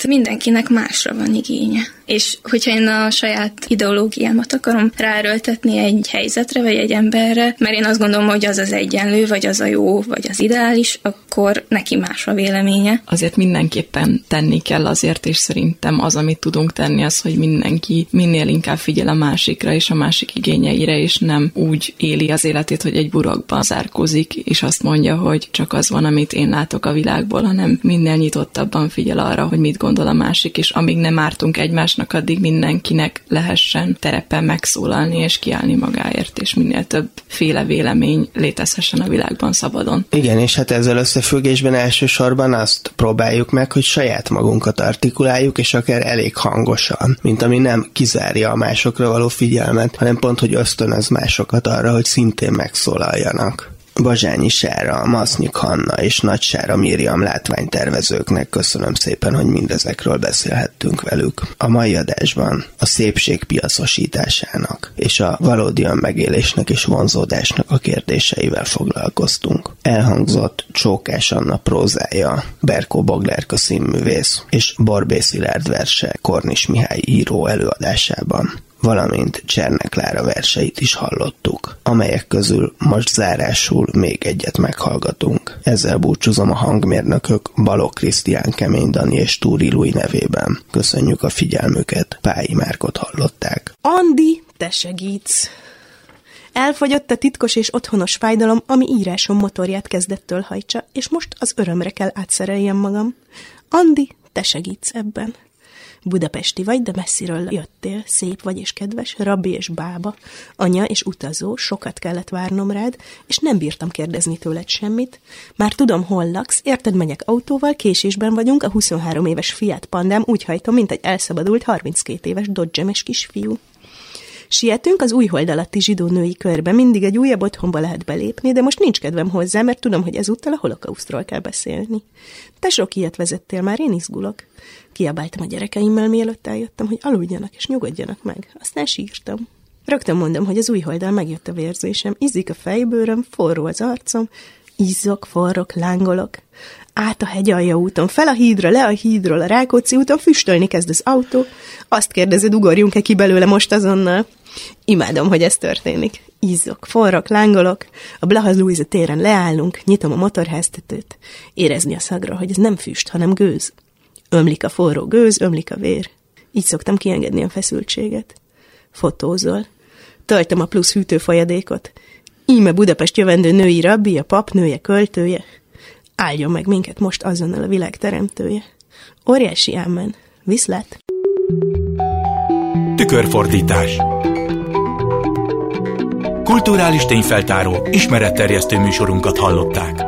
mindenkinek másra van igénye. És hogyha én a saját ideológiámat akarom ráerőltetni egy helyzetre, vagy egy emberre, mert én azt gondolom, hogy az az egyenlő, vagy az a jó, vagy az ideális, akkor neki más a véleménye. Azért mindenképpen tenni kell azért, és szerintem az, amit tudunk tenni, az, hogy mindenki minél inkább figyel a másikra és a másik igényeire, és nem úgy éli az életét, hogy egy burokban zárkozik, és azt mondja, hogy csak az van, amit én látok a világból, hanem minél nyitottabban figyel arra, hogy mit gondol a másik, és amíg nem ártunk egymás egymásnak, addig mindenkinek lehessen terepen megszólalni és kiállni magáért, és minél több féle vélemény létezhessen a világban szabadon. Igen, és hát ezzel összefüggésben elsősorban azt próbáljuk meg, hogy saját magunkat artikuláljuk, és akár elég hangosan, mint ami nem kizárja a másokra való figyelmet, hanem pont, hogy ösztönöz másokat arra, hogy szintén megszólaljanak. Bazsányi Sára, Masznyik Hanna és Nagy Sára Miriam látványtervezőknek köszönöm szépen, hogy mindezekről beszélhettünk velük. A mai adásban a szépség piacosításának és a valódian megélésnek és vonzódásnak a kérdéseivel foglalkoztunk. Elhangzott Csókás Anna prózája, Berkó Boglárka színművész és Borbé Szilárd verse Kornis Mihály író előadásában valamint Csernek Lára verseit is hallottuk, amelyek közül most zárásul még egyet meghallgatunk. Ezzel búcsúzom a hangmérnökök Balok Krisztián, Kemény Dani és Túri Lui nevében. Köszönjük a figyelmüket, Pályi Márkot hallották. Andi, te segítsz! Elfogyott a titkos és otthonos fájdalom, ami írásom motorját kezdettől hajtsa, és most az örömre kell átszereljem magam. Andi, te segítsz ebben. Budapesti vagy, de messziről jöttél, szép vagy és kedves, rabbi és bába, anya és utazó, sokat kellett várnom rád, és nem bírtam kérdezni tőled semmit. Már tudom, hol laksz, érted, megyek autóval, késésben vagyunk, a 23 éves Fiat Pandám úgy hajtom, mint egy elszabadult 32 éves dodgemes kisfiú. Sietünk az új hold alatti zsidó női körbe, mindig egy újabb otthonba lehet belépni, de most nincs kedvem hozzá, mert tudom, hogy ezúttal a holokausztról kell beszélni. Te sok ilyet vezettél már, én izgulok. Kiabáltam a gyerekeimmel, mielőtt eljöttem, hogy aludjanak és nyugodjanak meg. Aztán sírtam. Rögtön mondom, hogy az új holdal megjött a vérzésem, izzik a fejbőröm, forró az arcom, izzok, forrok, lángolok. Át a hegyalja úton, fel a hídra, le a hídról, a Rákóczi úton, füstölni kezd az autó. Azt kérdezed, ugorjunk-e ki belőle most azonnal? Imádom, hogy ez történik. Izzok, forrok, lángolok. A Blahaz Louise téren leállunk, nyitom a motorháztetőt. Érezni a szagra, hogy ez nem füst, hanem gőz. Ömlik a forró gőz, ömlik a vér. Így szoktam kiengedni a feszültséget. Fotózol. Töltöm a plusz hűtőfolyadékot. Íme Budapest jövendő női rabbi, a pap nője, költője. Áldjon meg minket most azonnal a világ teremtője. Óriási ámen. Viszlát! Tükörfordítás Kulturális tényfeltáró, ismeretterjesztő műsorunkat hallották.